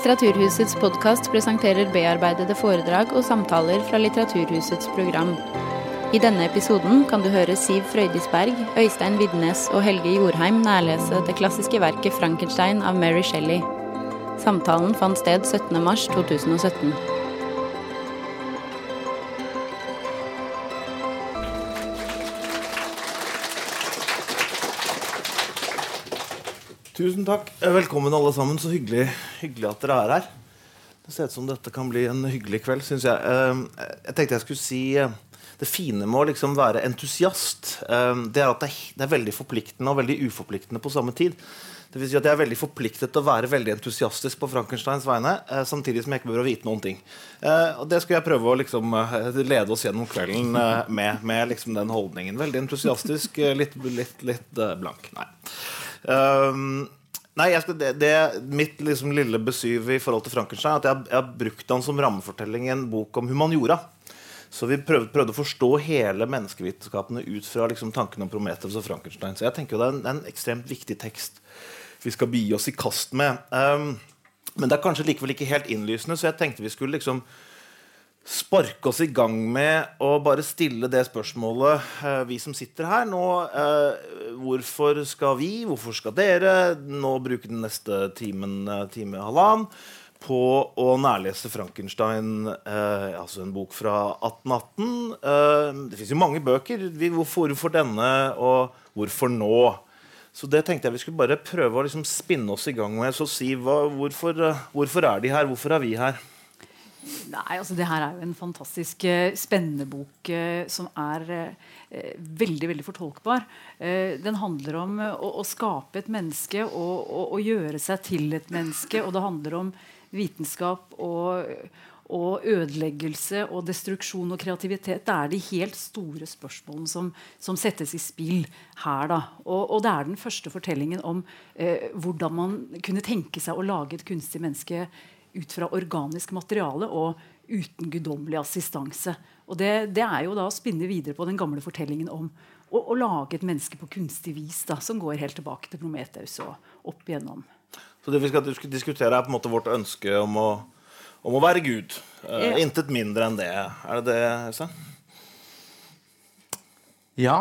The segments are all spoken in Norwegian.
Litteraturhusets podkast presenterer bearbeidede foredrag og samtaler fra Litteraturhusets program. I denne episoden kan du høre Siv Frøydisberg, Øystein Vidnes og Helge Jorheim nærlese det klassiske verket 'Frankenstein' av Mary Shelley. Samtalen fant sted 17.3.2017. Tusen takk. Eh, Velkommen alle sammen. Så hyggelig, hyggelig at dere er her. Det ser ut som dette kan bli en hyggelig kveld, syns jeg. Eh, Jeg tenkte jeg skulle si eh, det fine med å liksom være entusiast, det er at det er, veldig forpliktende og veldig uforpliktende på samme tid. Det vil si at Jeg er veldig forpliktet til å være veldig entusiastisk på Frankensteins vegne, samtidig som jeg ikke å vite noen ting. Og Det skal jeg prøve å liksom, lede oss gjennom kvelden med, med liksom den holdningen. Veldig entusiastisk, litt, litt, litt blank. Nei. Nei, skal, det, det Mitt liksom lille besyv i forhold til Frankenstein at jeg, jeg har brukt han som rammefortelling i en bok om humaniora. Så vi prøvde, prøvde å forstå hele menneskevitenskapene ut fra liksom, tankene om Prometheus og Frankenstein. Så jeg tenker jo det er en, en ekstremt viktig tekst vi skal begi oss i kast med. Um, men det er kanskje likevel ikke helt innlysende, så jeg tenkte vi skulle liksom sparke oss i gang med å bare stille det spørsmålet, eh, vi som sitter her nå. Eh, hvorfor skal vi, hvorfor skal dere nå bruke den neste timen, eh, time halvannen på å nærlese Frankenstein, altså en bok fra 1818? Eh, det fins jo mange bøker. Hvorfor, denne, og hvorfor nå? Så det tenkte jeg vi skulle bare prøve å liksom spinne oss i gang med. Så si hva, hvorfor, hvorfor er de her? Hvorfor er vi her? Nei, altså Det her er jo en fantastisk eh, spennende bok eh, som er eh, veldig veldig fortolkbar. Eh, den handler om eh, å, å skape et menneske og, og, og gjøre seg til et menneske. Og det handler om vitenskap og, og ødeleggelse og destruksjon og kreativitet. Det er de helt store spørsmålene som, som settes i spill her. Og, og det er den første fortellingen om eh, hvordan man kunne tenke seg å lage et kunstig menneske ut fra organisk materiale og uten guddommelig assistanse. Og det, det er jo da å spinne videre på den gamle fortellingen om å, å lage et menneske på kunstig vis, da, som går helt tilbake til Prometheus og opp igjennom. Så det vi skal diskutere, er på en måte vårt ønske om å, om å være Gud. Eh, Ja. Intet mindre enn det. Er det det, Øystein? Ja.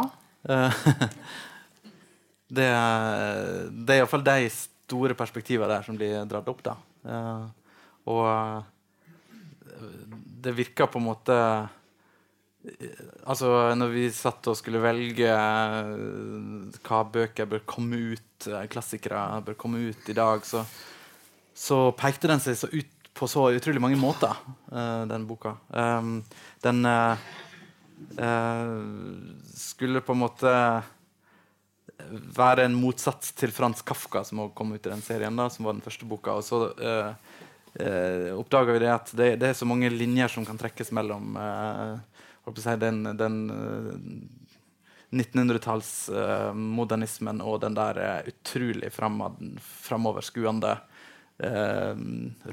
eh, det, er- det er iallfall de store perspektivene der som blir dratt opp. da. Og eh, det virka på en måte eh, Altså, når vi satt og skulle velge eh, hva bøker bør komme ut, klassikere bør komme ut i dag, så, så pekte den seg så ut på så utrolig mange måter, den boka. Um, den skulle på en måte være en motsats til Frans Kafka, som også kom ut i den serien, da, som var den første boka. Og så uh, oppdaga vi det at det, det er så mange linjer som kan trekkes mellom eh, si, den, den uh, 1900-tallsmodernismen og den der eh, utrolig framoverskuende eh,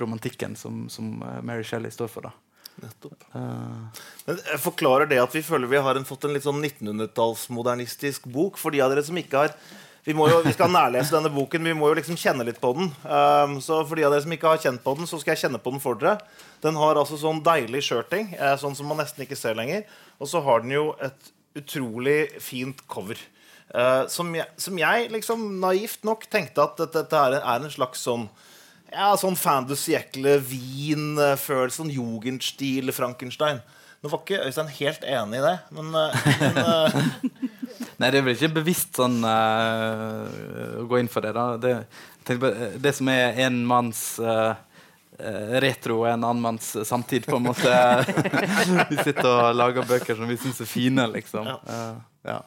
romantikken som, som eh, Mary Shelley står for. da. Nettopp. Eh, Men jeg forklarer det at vi føler vi har en, fått en litt sånn 1900-tallsmodernistisk bok. For de av dere som ikke har vi, jo, vi skal nærlese denne boken, vi må jo liksom kjenne litt på den. Um, så for de av dere som ikke har kjent på den, så skal jeg kjenne på den for dere. Den har altså sånn deilig skjørting, eh, sånn som man nesten ikke ser lenger. Og så har den jo et utrolig fint cover. Uh, som, jeg, som jeg liksom naivt nok tenkte at dette, dette er, er en slags sånn ja, sånn fan du siècle, Wien-følelse, sånn jugendstil Frankenstein. Nå var ikke Øystein helt enig i det, men, eh, men Nei, det er vel ikke bevisst sånn uh, å gå inn for det. da. Det, på, eh, det som er en manns eh, retro og en annen manns samtid, på en måte. vi sitter og lager bøker som vi syns er fine, liksom. Eh, ja.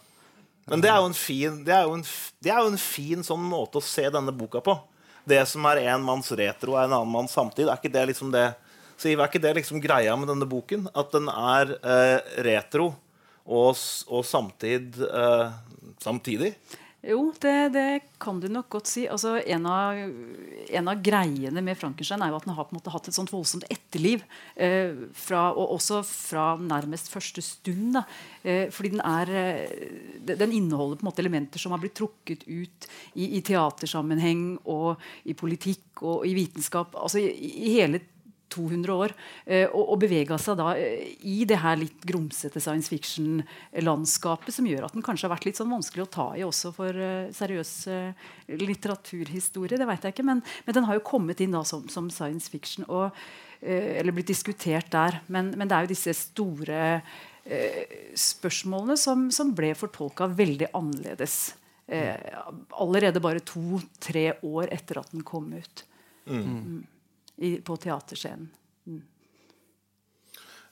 Men det er fin, det er en, det er jo en fin sånn måte å se denne boka på. Det som er en manns retro og en annen manns samtid. Er ikke det liksom det så, er ikke det liksom greia med denne boken? At den er uh, retro og, og samtid eh, samtidig? Jo, det, det, kan du nok godt si. Altså, en, av, en, av, greiene med Frankenstein er jo at den har på en måte hatt et sånt voldsomt etterliv. Eh, fra, og også fra nærmest første stund. Da. Eh, fordi den, er, eh, den inneholder på en måte elementer som har blitt trukket ut i, i teatersammenheng og i politikk og i vitenskap. Altså i, i hele 200 år. Eh, og, og bevega seg da eh, i det her litt grumsete science fiction-landskapet, som gjør at den kanskje har vært litt sånn vanskelig å ta i også for uh, seriøs litteraturhistorie. Det vet jeg ikke, men, men, den har jo kommet inn da som, som science fiction. Og, eller blitt diskutert der. Men, men, det er jo disse store spørsmålene som, som ble fortolka veldig annerledes. allerede bare to-tre år etter at den kom ut. Mm. Mm i, på teaterscenen. Mm.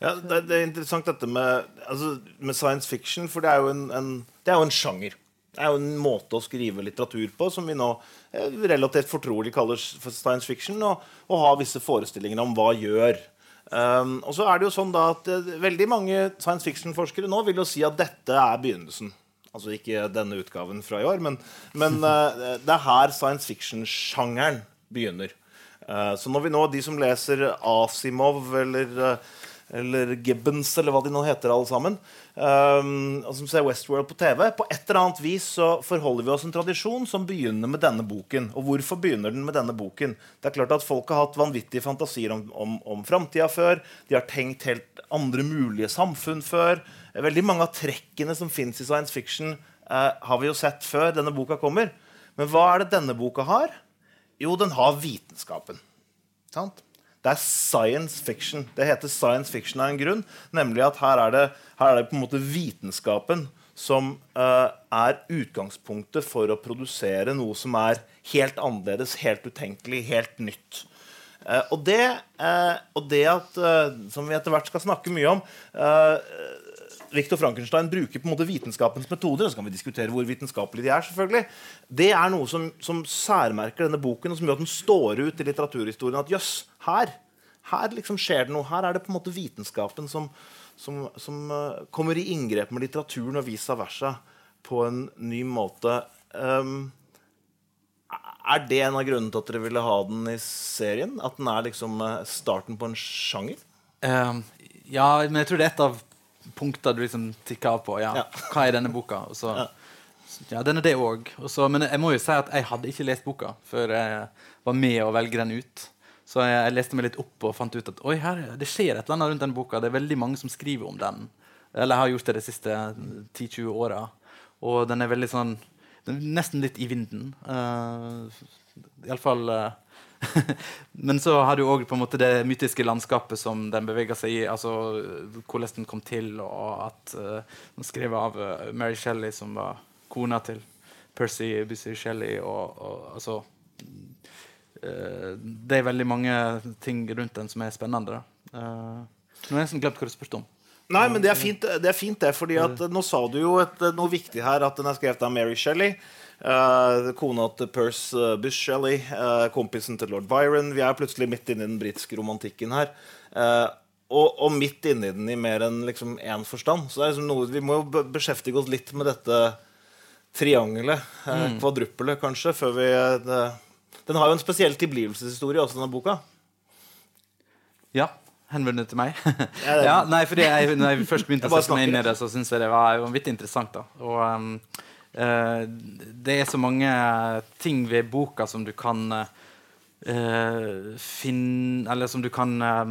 Ja, det, det, er interessant dette med, altså, med, science fiction, for det er, en, en, det er jo en, sjanger. Det er jo en måte å skrive litteratur på som vi nå eh, relativt fortrolig kaller for science fiction, og, og har visse forestillinger om hva gjør. Um, og så er det jo sånn da at uh, Veldig mange science fiction-forskere nå vil jo si at dette er begynnelsen. Altså ikke denne utgaven fra i år, men, men uh, det er her science fiction-sjangeren begynner. Eh, så når vi nå, de som leser Asimov eller, eh, eller Gibbons, eller hva de nå heter, alle sammen, um, og som ser Westworld på TV, på et eller annet vis så forholder vi oss en tradisjon som begynner med denne boken. Og hvorfor begynner den med denne boken? Det er klart at Folk har hatt vanvittige fantasier om, om, om framtida før. De har tenkt helt andre mulige samfunn før. Veldig mange av trekkene som fins i science fiction, uh, har vi jo sett før denne boka kommer. Men hva er det denne boka har? Jo, den har vitenskapen. Sant? Det er science fiction. Det heter science fiction av en grunn. Nemlig at her er det, her er det på en måte vitenskapen som uh, er utgangspunktet for å produsere noe som er helt annerledes, helt utenkelig, helt nytt. Uh, og, det, uh, og, det, at, som vi etter hvert skal snakke mye om Victor Frankenstein bruker på en måte vitenskapens metoder. og så kan vi diskutere hvor vitenskapelige de er, selvfølgelig. Det er noe som, som særmerker denne boken, og som gjør at den står ut i litteraturhistorien. At jøss, her, her liksom skjer det noe. Her er det på en måte vitenskapen som, som, som uh, kommer i inngrep med litteraturen og vice versa på en ny måte. Um, er det en av grunnene til at dere ville ha den i serien? At den er liksom uh, starten på en sjanger? Um, ja, men jeg tror det er et av punkter du liksom tikker av på. Ja, ja. Hva er denne boka? Og så, ja. den er det òg. Men jeg må jo si at jeg hadde ikke lest boka før jeg var med å velge den ut. Så jeg, jeg leste meg litt opp og fant ut at oi, her, det skjer et eller annet rundt den boka. Det er veldig mange som skriver om den. Eller har gjort det de siste 10-20 åra. Og den er veldig sånn den er Nesten litt i vinden. Uh, Iallfall uh, Men så har du òg det mytiske landskapet som den beveger seg i. altså Hvordan den kom til, og at uh, den skrev av uh, Mary Shelley, som var kona til Percy Bussy Shelley. Og, og, altså, uh, det er veldig mange ting rundt den som er spennende. Uh, nå har jeg nesten glemt hva du spurte om. Nei, men det er fint, det. Er fint det fordi at Nå sa du jo et, noe viktig her, at den er skrevet av Mary Shelley. Uh, kona til Perce Bush Shelley, uh, kompisen til lord Byron. Vi er plutselig midt inne i den britiske romantikken her. Uh, og, og, midt inne i den i mer enn liksom én forstand. Så det er liksom noe, Vi må jo beskjeftige oss litt med dette triangelet, mm. kvadruppelet, kanskje, før vi det, Den har jo en spesiell tilblivelseshistorie, også, denne boka. Ja. Henvendt til meg? ja, nei, fordi jeg, når jeg først begynte å sette meg inn i det, så syntes jeg det var vanvittig interessant. da. Og... Um, det er så mange ting ved boka som du kan uh, finne Eller som du kan uh,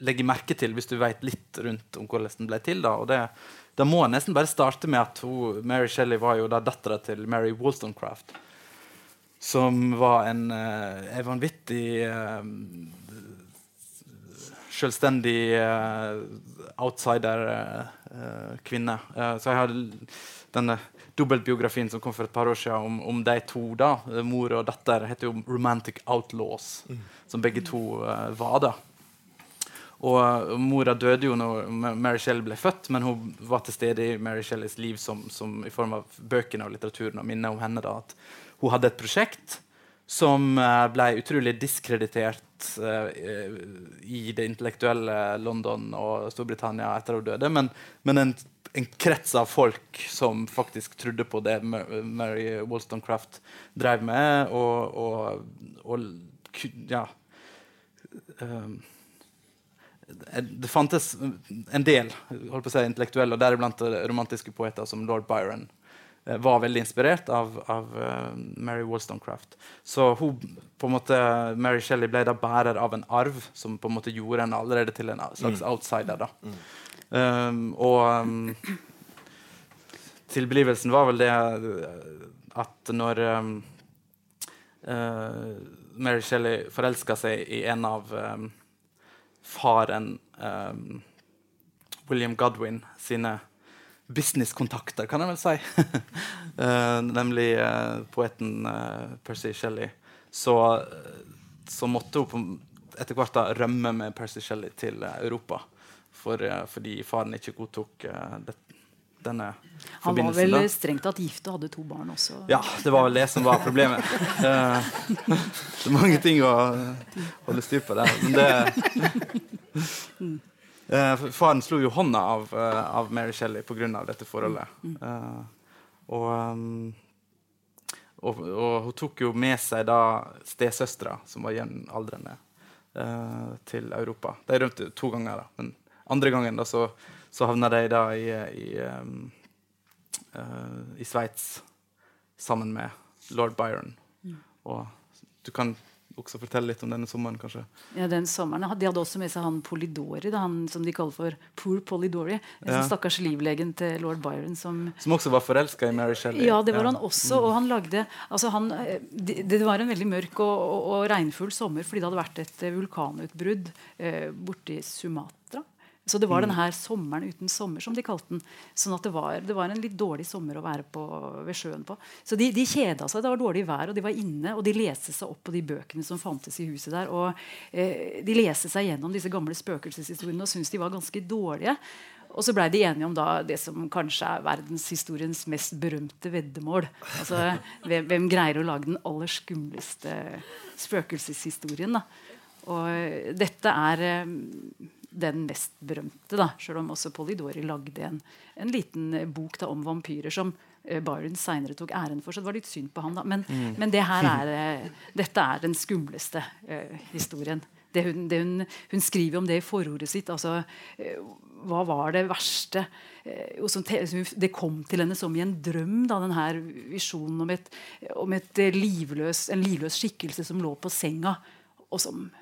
legge merke til hvis du vet litt rundt om hvordan den ble til. Da, og det, da må jeg nesten bare starte med at hun, Mary Shelley var jo da dattera til Mary Wollstonecraft. Som var en, en vanvittig selvstendig outsider-kvinne. så jeg hadde denne dobbeltbiografien som kom for et par år siden om, om de to. da, Mor og datter heter jo 'Romantic Outlaws', mm. som begge to uh, var. da. Og uh, Mora døde jo når Mary Shelley ble født, men hun var til stede i Mary Shelleys liv som, som i form av bøkene og litteraturen og minnet om henne. da, at Hun hadde et prosjekt som uh, ble utrolig diskreditert uh, i det intellektuelle London og Storbritannia etter hun døde. Men, men en, en, krets av folk som faktisk trodde på det Mary Wollstonecraft drev med, og, og, og ja um, det fantes en del holdt på å si, intellektuelle, og deriblant romantiske poeter som lord Byron, eh, var veldig inspirert av, av uh, Mary Wollstonecraft. Så hun, måte, Mary Shelley ble da bærer av en arv som på en måte gjorde henne allerede til en slags mm. outsider. da. Mm. Um, og um, tilblivelsen var vel det at når um, uh, Mary Shelley forelska seg i en av faren William Godwin sine businesskontakter, kan jeg vel si. uh, nemlig uh, poeten uh, Percy Shelley. Så, så, måtte hun etter hvert da rømme med Percy Shelley til Europa. For, fordi faren ikke godtok det, denne Han var vel da. strengt tatt gift og hadde to barn også? Ja, det var vel det som var problemet. det er mange ting å holde styr på der. Men det Uh, faren slo jo hånda av, uh, av Mary Shelley pga. dette forholdet. Uh, og, um, og, og, hun tok jo med seg da stesøstera, som var jevnaldrende, uh, til Europa. De rømte to ganger, da. men andre gangen da, så, så havna de da i, i, um, i Sveits sammen med lord Byron. Mm. Og du kan også fortelle litt om denne sommeren, kanskje? Ja, den sommeren. De hadde også med seg han Polidori, da, han som de kaller for Poor Polidori. En ja. stakkars livlegen til lord Byron. Som, som også var forelska i Mary Shelley. Ja, det var ja. han også. Og han lagde altså han, eh, det, det, var en veldig mørk og, og, og regnfull sommer fordi det hadde vært et eh, vulkanutbrudd eh, borti Sumatra. Så det var mm. denne sommeren uten sommer, som de kalte den. sånn at det var, det var, en litt dårlig sommer å være på, ved sjøen på. Så de, de kjeda seg. Det var dårlig vær, og de var inne, og de leste seg opp på de bøkene som fantes i huset der. Og eh, de leste seg gjennom disse gamle spøkelseshistoriene og syntes de var ganske dårlige. Og så blei de enige om det som kanskje er verdenshistoriens mest berømte veddemål. Altså, Hvem greier å lage den aller skumleste spøkelseshistorien? da. Og dette er eh, den mest berømte, da, selv om også Polidori lagde en, en liten eh, bok da, om vampyrer som uh, Byron seinere tok æren for. Så det var litt synd på han. da. Men, mm. men det er, uh, dette er den skumleste uh, historien. Det hun, det hun, hun, skriver om det i forordet sitt. altså hva var det verste Det kom til henne som i en drøm, da, denne visjonen om, et, om et livløs, en livløs skikkelse som lå på senga, og som eh,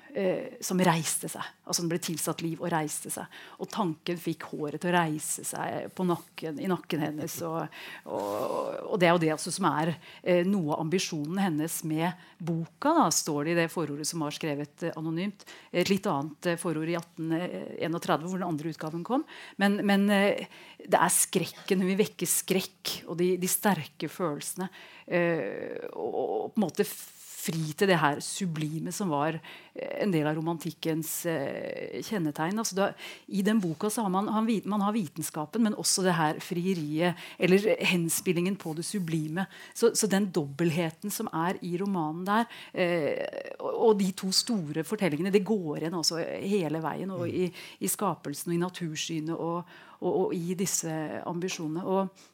som reiste seg. Altså Den ble tilsatt liv og reiste seg. Og tanken fikk håret til å reise seg nakken, i nakken hennes. Og, og, og, det er jo det altså som er eh, noe av ambisjonen hennes med boka. Da, står det i det forordet som var skrevet eh, anonymt. Et litt annet eh, forord i 1831, hvor den andre utgaven kom. Men, men eh, det er skrekken. Hun vil vekke skrekk og de, de sterke følelsene. Eh, og, og på en måte fri til det her sublime som var eh, en del av romantikkens eh, kjennetegn. Altså da, I den boka så har man, man har vitenskapen, men også det her frieriet, eller henspillingen på det sublime. Så, så den dobbeltheten som er i romanen der, eh, og, og, de to store fortellingene, det går igjen også hele veien. og i, i skapelsen og i natursynet og, og, og i disse ambisjonene. og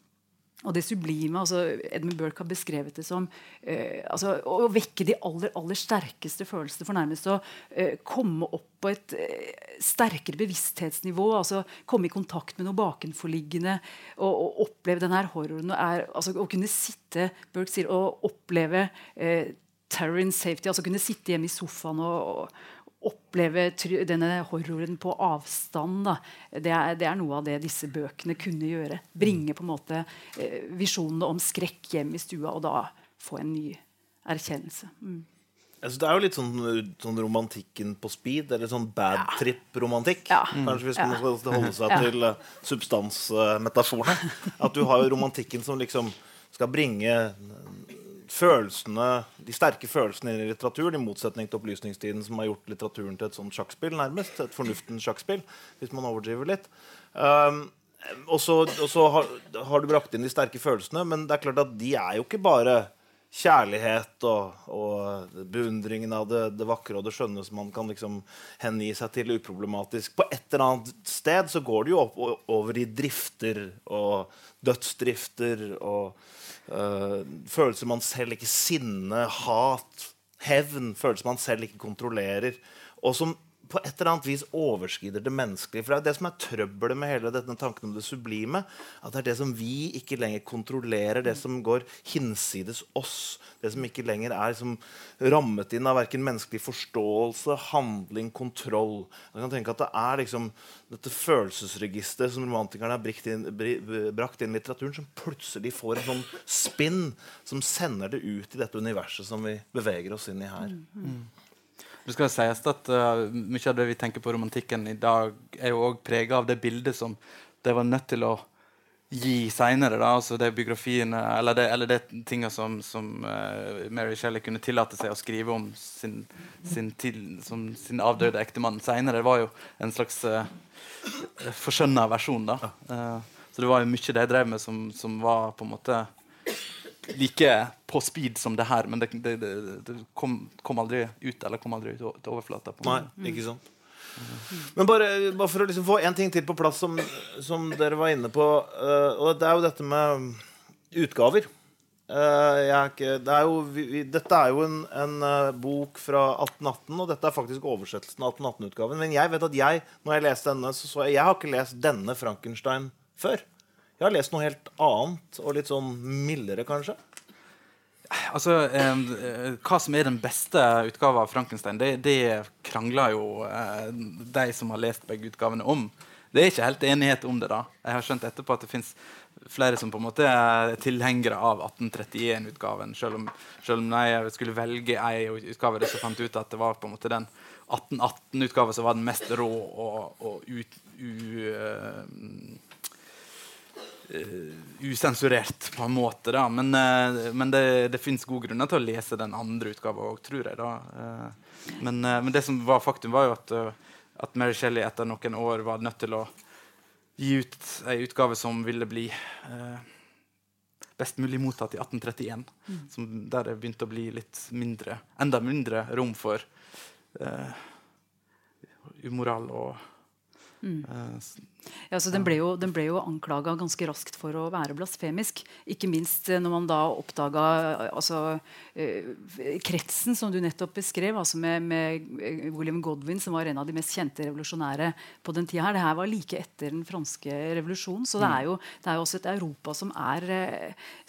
og det sublime altså Edmund Burke har beskrevet det som eh, altså, å vekke de aller, aller sterkeste følelsene, for nærmest å eh, komme opp på et eh, sterkere bevissthetsnivå. altså Komme i kontakt med noe bakenforliggende og, og oppleve den her horroren. Er, altså, å kunne sitte Burke sier, og oppleve eh, terror in safety. altså Kunne sitte hjemme i sofaen og, og oppleve denne horroren på avstand. Det er, det er, noe av det disse bøkene kunne gjøre. Bringe på en måte eh, visjonene om skrekk hjem i stua, og da få en ny erkjennelse. Mm. Altså, det er jo litt sånn, sånn, romantikken på speed, eller sånn bad ja. trip-romantikk. Ja. Kanskje hvis man skal holde seg ja. til uh, substansmetaforene. At du har jo romantikken som liksom skal bringe følelsene, de sterke følelsene i litteraturen, i motsetning til opplysningstiden, som har gjort litteraturen til et sånt sjakkspill, nærmest. Et fornuftens sjakkspill, hvis man overdriver litt. Um, og så, har, har, du brakt inn de sterke følelsene, men det er klart at de er jo ikke bare kjærlighet og, og beundringen av det, det, vakre og det skjønne som man kan liksom hengi seg til uproblematisk. På et eller annet sted så går det jo opp, over i drifter og dødsdrifter og følelser man selv ikke Sinne, hat, hevn. Følelser man selv ikke kontrollerer. Og som på et eller annet vis overskrider det menneskelige. For det er det som er trøbbelet med hele denne tanken om det sublime. At det er det som vi ikke lenger kontrollerer, det som går hinsides oss. Det som ikke lenger er liksom, rammet inn av verken menneskelig forståelse, handling, kontroll. Man kan tenke at Det er liksom dette følelsesregisteret som romantikerne har inn, brakt inn i litteraturen, som plutselig får en sånn spinn som sender det ut i dette universet som vi beveger oss inn i her. Mm. Det skal sies at uh, Mye av det vi tenker på romantikken i dag, er jo òg prega av det bildet som de var nødt til å gi seinere. Altså det biografiene Eller det, eller det tinga som, som uh, Mary Shelley kunne tillate seg å skrive om sin, sin, til, som sin avdøde ektemann seinere. Det var jo en slags uh, forskjønna versjon. da. Uh, så det var jo mye de drev med som, som var på en måte like på speed som det her, men det, det, det, det kom, kom, aldri ut eller kom aldri ut til overflata. Nei, ikke sant. Men bare, bare for å liksom få en ting til på plass, som, som dere var inne på. Uh, og Det er jo dette med utgaver. Uh, ikke, det er jo, vi, dette er jo en, en uh, bok fra 1818, og dette er faktisk oversettelsen av 1818-utgaven. Men jeg vet at jeg, når jeg leste denne, så så jeg, jeg har ikke lest denne Frankenstein før. Jeg har lest noe helt annet, og litt sånn mildere, kanskje. Altså, eh, Hva som er den beste utgava av Frankenstein, det, det krangler jo eh, de som har lest begge utgavene, om. Det er ikke helt enighet om det. da. Jeg har skjønt etterpå at det fins flere som på en måte er tilhengere av 1831-utgaven. Selv, selv om jeg skulle velge ei utgave, så fant jeg ut at det var på en måte den 1818-utgaven som var den mest rå og, og u, uh, uh, usensurert, på en måte. da. Men, uh, men det, det fins gode grunner til å lese den andre utgava òg, tror jeg. da. Uh, men, men, det som var faktum, var jo at, at Mary Shelley etter noen år var nødt til å gi ut ei utgave som ville bli best mulig mottatt i 1831. Mm. Som, der det begynte å bli litt mindre, enda mindre rom for umoral og Mm. Uh, ja, så Den ble jo, den ble jo anklaga ganske raskt for å være blasfemisk. Ikke minst eh, når man da oppdaga altså, uh, kretsen som du nettopp beskrev, altså med, med, William Godwin, som var en av de mest kjente revolusjonære på den tida. Det her var like etter den franske revolusjonen. Så det er jo, det er jo også et Europa som er,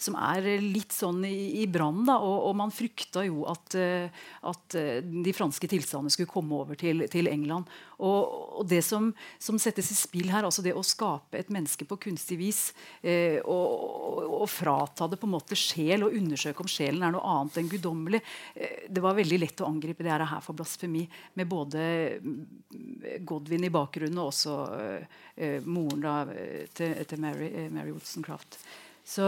som er litt sånn i, i brann. Og, og, man frykta jo at, at de franske tilstandene skulle komme over til, til England. Og, og det som, som, settes i spill her, altså det å skape et menneske på kunstig vis eh, og, og, og, frata det på en måte sjel og undersøke om sjelen er noe annet enn guddommelig eh, Det var veldig lett å angripe det her for blasfemi med både mm, Godwin i bakgrunnen og også eh, moren da, til, til Mary, eh, Mary Woodstoncraft. Så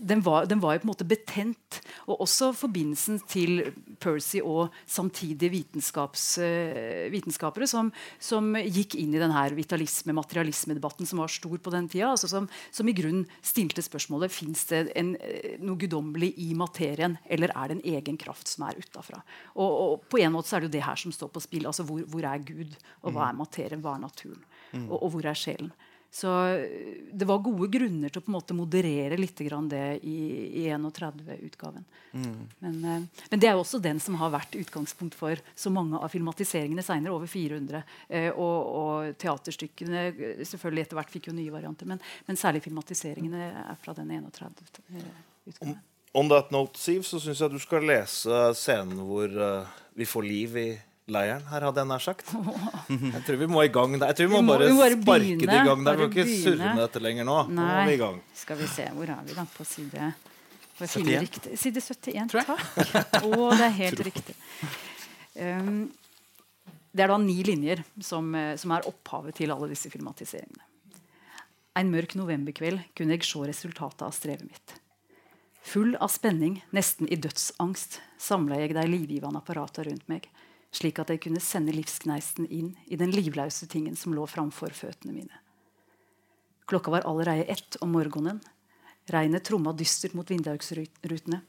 den var, den var, jo på en måte betent. Og også forbindelsen til Percy og samtidige uh, vitenskapere som, som, gikk inn i denne vitalisme-materialisme-debatten som var stor på den tida. Altså som, som, i grunn stilte spørsmålet fins det en, eh, noe guddommelig i materien, eller er det en egen kraft som er utafra. Og, og, på en måte så er det jo det her som står på spill. altså Hvor, hvor er Gud, og hva er materien, hva er naturen? Mm. Og, og hvor er sjelen? Så eh, det var gode grunner til å på en måte moderere litt det i, i 31-utgaven. Mm. Men, eh, men, det er jo også den som har vært utgangspunkt for så mange av filmatiseringene seinere. Over 400. Eh, og, og, teaterstykkene selvfølgelig etter hvert fikk jo nye varianter. Men, men særlig filmatiseringene er fra den 31-utgaven. On that note, Siv, så syns jeg du skal lese scenen hvor uh, vi får liv i leiren her, hadde jeg nær sagt. Jeg tror vi må i gang der. Jeg tror vi må, vi må bare, vi må bare sparke det i gang der. Vi må ikke surre med dette lenger nå. Nei. Nå må vi i gang. Skal vi se, hvor er vi da? På side Side 71, takk. Å, oh, det er helt riktig. Um, det er da ni linjer som, eh, som, er opphavet til alle disse filmatiseringene. En mørk novemberkveld kunne jeg se resultatet av strevet mitt. Full av spenning, nesten i dødsangst, samla jeg de livgivende apparatene rundt meg slik at jeg kunne sende livskneisten inn i den livløse tingen som lå framfor føttene mine. Klokka var allerede ett om morgenen. Regnet tromma dystert mot vindaugsrutene,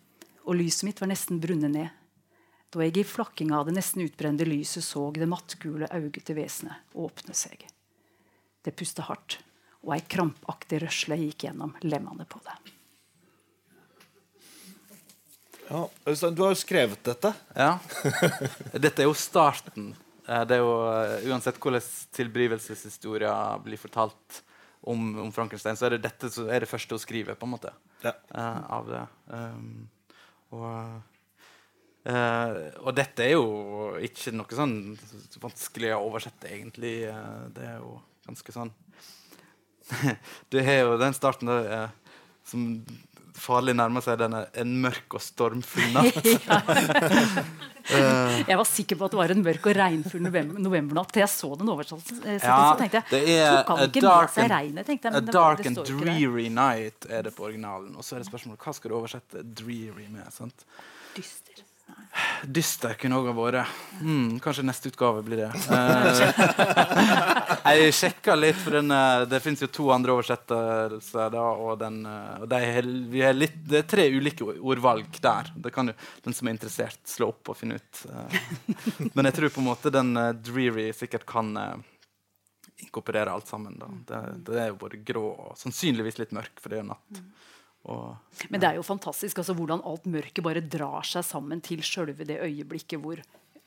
og lyset mitt var nesten brunnet ned. Da jeg i flakkinga av det nesten utbrente lyset så det mattgule øyet til vesenet åpne seg. Det pustet hardt, og ei krampaktig rørsle gikk gjennom lemmene på det. Ja, Øystein, du har jo skrevet dette. Ja. Dette er jo starten. Eh, Det er jo, eh, uansett hvordan tilblivelseshistoria blir fortalt om, om Frankenstein, så er det dette som er det første å skrive på en måte, Ja. uh, av det. Um, og, uh, og dette er jo ikke noe sånn vanskelig å oversette, egentlig. Det er jo ganske sånn Du har jo den starten der som farlig nærmer seg denne en mørk og stormfull natt. Jeg var sikker på at det var en mørk og regnfull november, novembernatt til jeg så den oversettelsen. eh, Ja, så tenkte jeg, det er ikke dark seg regnet? tenkte jeg, A dark and dreary night er det på originalen. Og så er det spørsmålet hva skal du oversette dreary med? sant? Dyster. Dyster kunne òg ha vært. Mm, kanskje neste utgave blir det. Eh, jeg sjekka litt, for den, eh, det fins jo to andre oversettelser. Da, og den, eh, og de vi har litt, det er tre ulike ordvalg der. Det kan jo den som er interessert, slå opp og finne ut. eh. Men jeg tror på en måte den dreary sikkert kan inkorporere alt sammen. Det, det er jo både grå og sannsynligvis litt mørk, for det er jo natt. Og Men det er jo fantastisk altså, hvordan alt mørket bare drar seg sammen til sjølve det øyeblikket hvor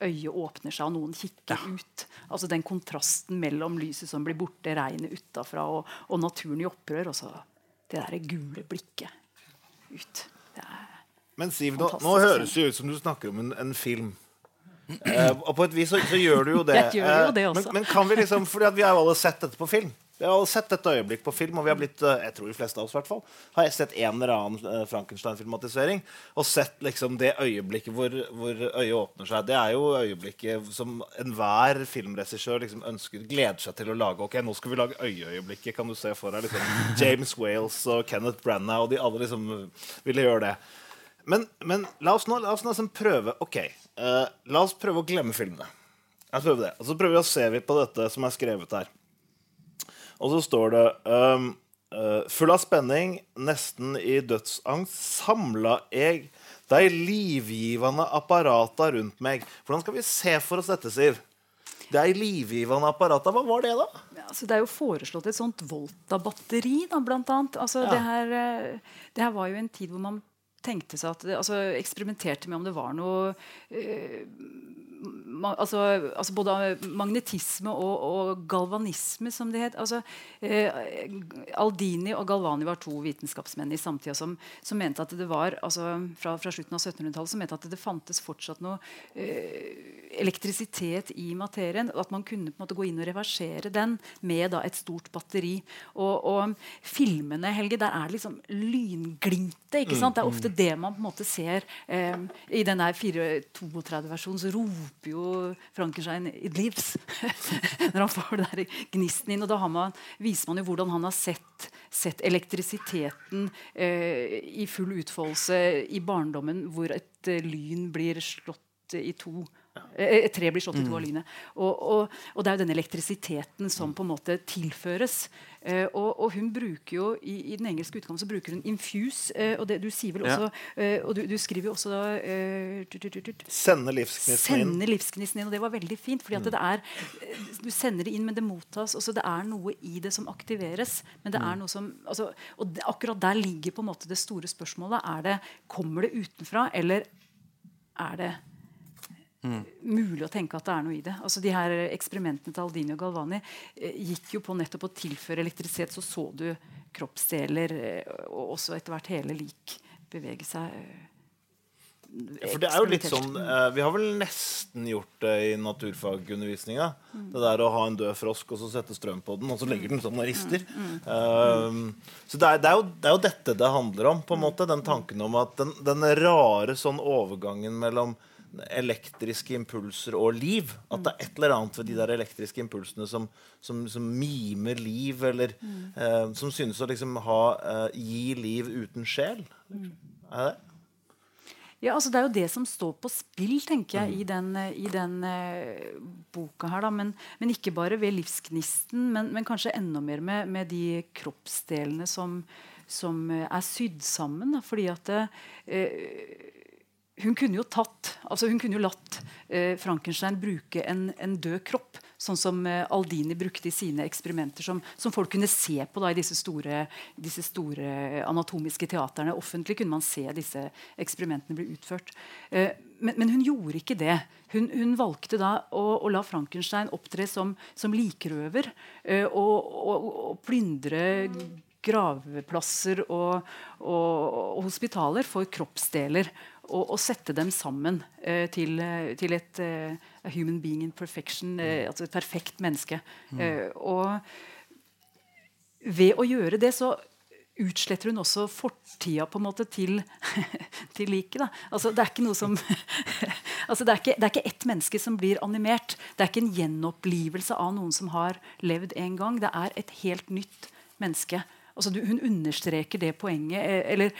øyet åpner seg og noen kikker ut. Altså Den kontrasten mellom lyset som blir borte, regnet utafra og, og naturen i opprør. Og så det derre gule blikket ut. Det er, Men Siv, nå, nå høres det ut som du snakker om en, en film. Eh, og på et vis så, så gjør du jo det. Jeg gjør jo Eh, det også. Men, men kan vi liksom, fordi at vi har jo alle sett dette på film. Vi har sett dette øyeblikk på film, og vi har blitt, eh, jeg tror de fleste av oss hvert har sett en eller annen eh, Frankenstein-filmatisering og sett liksom det øyeblikket hvor, hvor øyet åpner seg. Det er jo øyeblikket som enhver filmregissør liksom ønsker, gleder seg til å lage. Ok, nå skal vi lage øyeøyeblikket, kan du se for deg. Liksom, James Wales og Kenneth Branagh, og de alle liksom ville gjøre det. Men, men la oss nå la oss nå liksom prøve Ok, uh, la oss prøve å glemme filmene. La oss prøve det. Og så prøver vi å se på dette som er skrevet her. Og så står det um, uh, Full av spenning, nesten i dødsangst, samla jeg de livgivende apparata rundt meg. Hvordan skal vi se for oss dette, Siv? De livgivende apparata, hva var det, da? Ja, altså det er jo foreslått et sånt Volta-batteri, da, blant annet. Altså, det, her, eh, det her var jo en tid hvor man tenkte seg at det, altså, Eksperimenterte med om det var noe ma, altså, altså Både magnetisme og, og galvanisme, som det het. Altså, eh, Aldini og Galvani var to vitenskapsmenn i samtida som, som mente at det var altså, fra, fra slutten av 1700-tallet som mente at det fantes fortsatt noe eh, elektrisitet i materien. At man kunne på en måte gå inn og reversere den med da, et stort batteri. Og, og filmene, Helge, der er det liksom lynglimtet. ikke sant? Det er ofte det man på en måte ser. Eh, I den der 432-versjonen så roper jo Frankenstein 'It lives' når han får det gnisten inn. Og da man, viser man jo hvordan han har sett, sett elektrisiteten eh, i full utfoldelse i barndommen, hvor et eh, lyn blir slått i to. Eh, Et tre blir slått i to av lynet. Og, og, og det er jo den elektrisiteten som på en måte tilføres. Eh, og, og hun bruker jo i, i den engelske utgaven så bruker hun infuse. Eh, og det, du sier vel også eh, Og du, du skriver jo også da eh, Sende livsgnisten inn. Sende livsgnisten inn. Og det var veldig fint. fordi at det er eh, Du sender det inn, men det mottas. Også det er noe i det som aktiveres. Men det er noe som altså, Og det, akkurat der ligger på en måte det store spørsmålet. Er det, Kommer det utenfra, eller er det mulig å tenke at det er noe i det. Altså de her Eksperimentene til Aldini og Galvani eh, gikk jo på nettopp å tilføre elektrisitet. Så så du kroppsdeler eh, og også etter hvert hele lik bevege seg. eh, For det er jo litt sånn eh, Vi har vel nesten gjort det i naturfagundervisninga. Det der å ha en død frosk og så sette strøm på den, og så legger den sånn og rister. Um, så det er, det, er jo, det er jo dette det handler om. på en måte Den tanken om at den, den rare sånn overgangen mellom elektriske impulser og liv. At det er et eller annet ved de der elektriske impulsene som, som, som mimer liv, eller eh, som synes å liksom ha eh, gi liv uten sjel. Er det? Ja, altså Det er jo det som står på spill tenker jeg, i den, eh, i den eh, boka. her men, men ikke bare ved livsgnisten, men, men kanskje enda mer med, med de kroppsdelene som, som eh, er sydd sammen. Da, fordi at eh, hun kunne jo tatt, altså hun kunne jo latt eh, Frankenstein bruke en, en, død kropp, sånn som eh, Aldini brukte i sine eksperimenter, som, som folk kunne se på da, i disse store, disse store, anatomiske teaterne. Offentlig kunne man se disse eksperimentene bli utført. Eh, men, men, hun gjorde ikke det. Hun, hun valgte da å, å, la Frankenstein opptre som, som likrøver eh, og, og, og plyndre gravplasser og, og, og, hospitaler for kroppsdeler og, og sette dem sammen uh, til, til, et uh, human being in perfection, uh, altså et perfekt menneske. Mm. og ved å gjøre det så utsletter hun også fortida på en måte til, til liket. Altså, det er ikke noe som altså, det, er ikke, det er ikke ett menneske som blir animert. Det er ikke en gjenopplivelse av noen som har levd en gang. Det er et helt nytt menneske. Altså, du, hun understreker det poenget, eller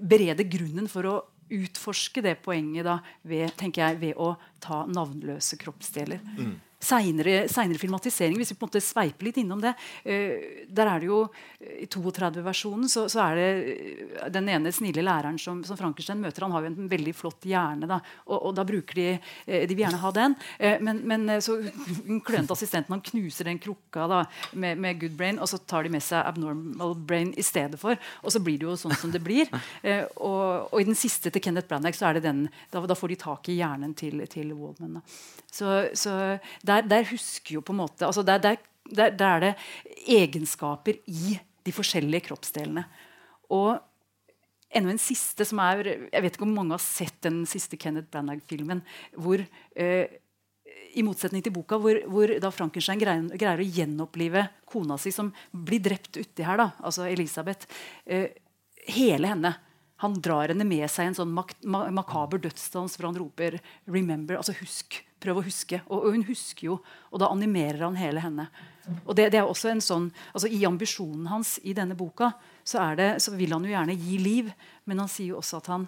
bereder grunnen for å utforske det poenget da, ved, jeg, ved å ta navnløse kroppsdeler. Mm seinere filmatisering, hvis vi på en måte sveiper litt innom det uh, der er det jo I 32-versjonen så, så, er det uh, den ene snille læreren som, som, Frankenstein møter. Han har jo en veldig flott hjerne, da, og, og da bruker de uh, De vil gjerne ha den. men, men så hun klønete assistenten han knuser den krukka da, med, med, good brain, og så tar de med seg abnormal brain i stedet for. Og så blir det jo sånn som det blir. Og, og, i den siste til Kenneth Branagh så er det den da, da får de tak i hjernen til, til Waldman. Da. Så, så der, der, husker jo på en måte altså der, der, der, er det egenskaper i de forskjellige kroppsdelene. Og enda en siste som er Jeg vet ikke om mange har sett den siste Kenneth Branagh-filmen. hvor eh, i motsetning til boka, hvor, hvor da Frankenstein greier, greier, å gjenopplive kona si, som blir drept uti her, da, altså Elisabeth. Eh, hele henne. Han drar henne med seg en sånn mak makaber dødsdans hvor han roper 'remember', altså husk. Prøv å huske. Og, og, hun husker jo, og da animerer han hele henne. Og det, det er også en sånn, altså I ambisjonen hans i denne boka så, er det, så, vil han jo gjerne gi liv, men han sier jo også at han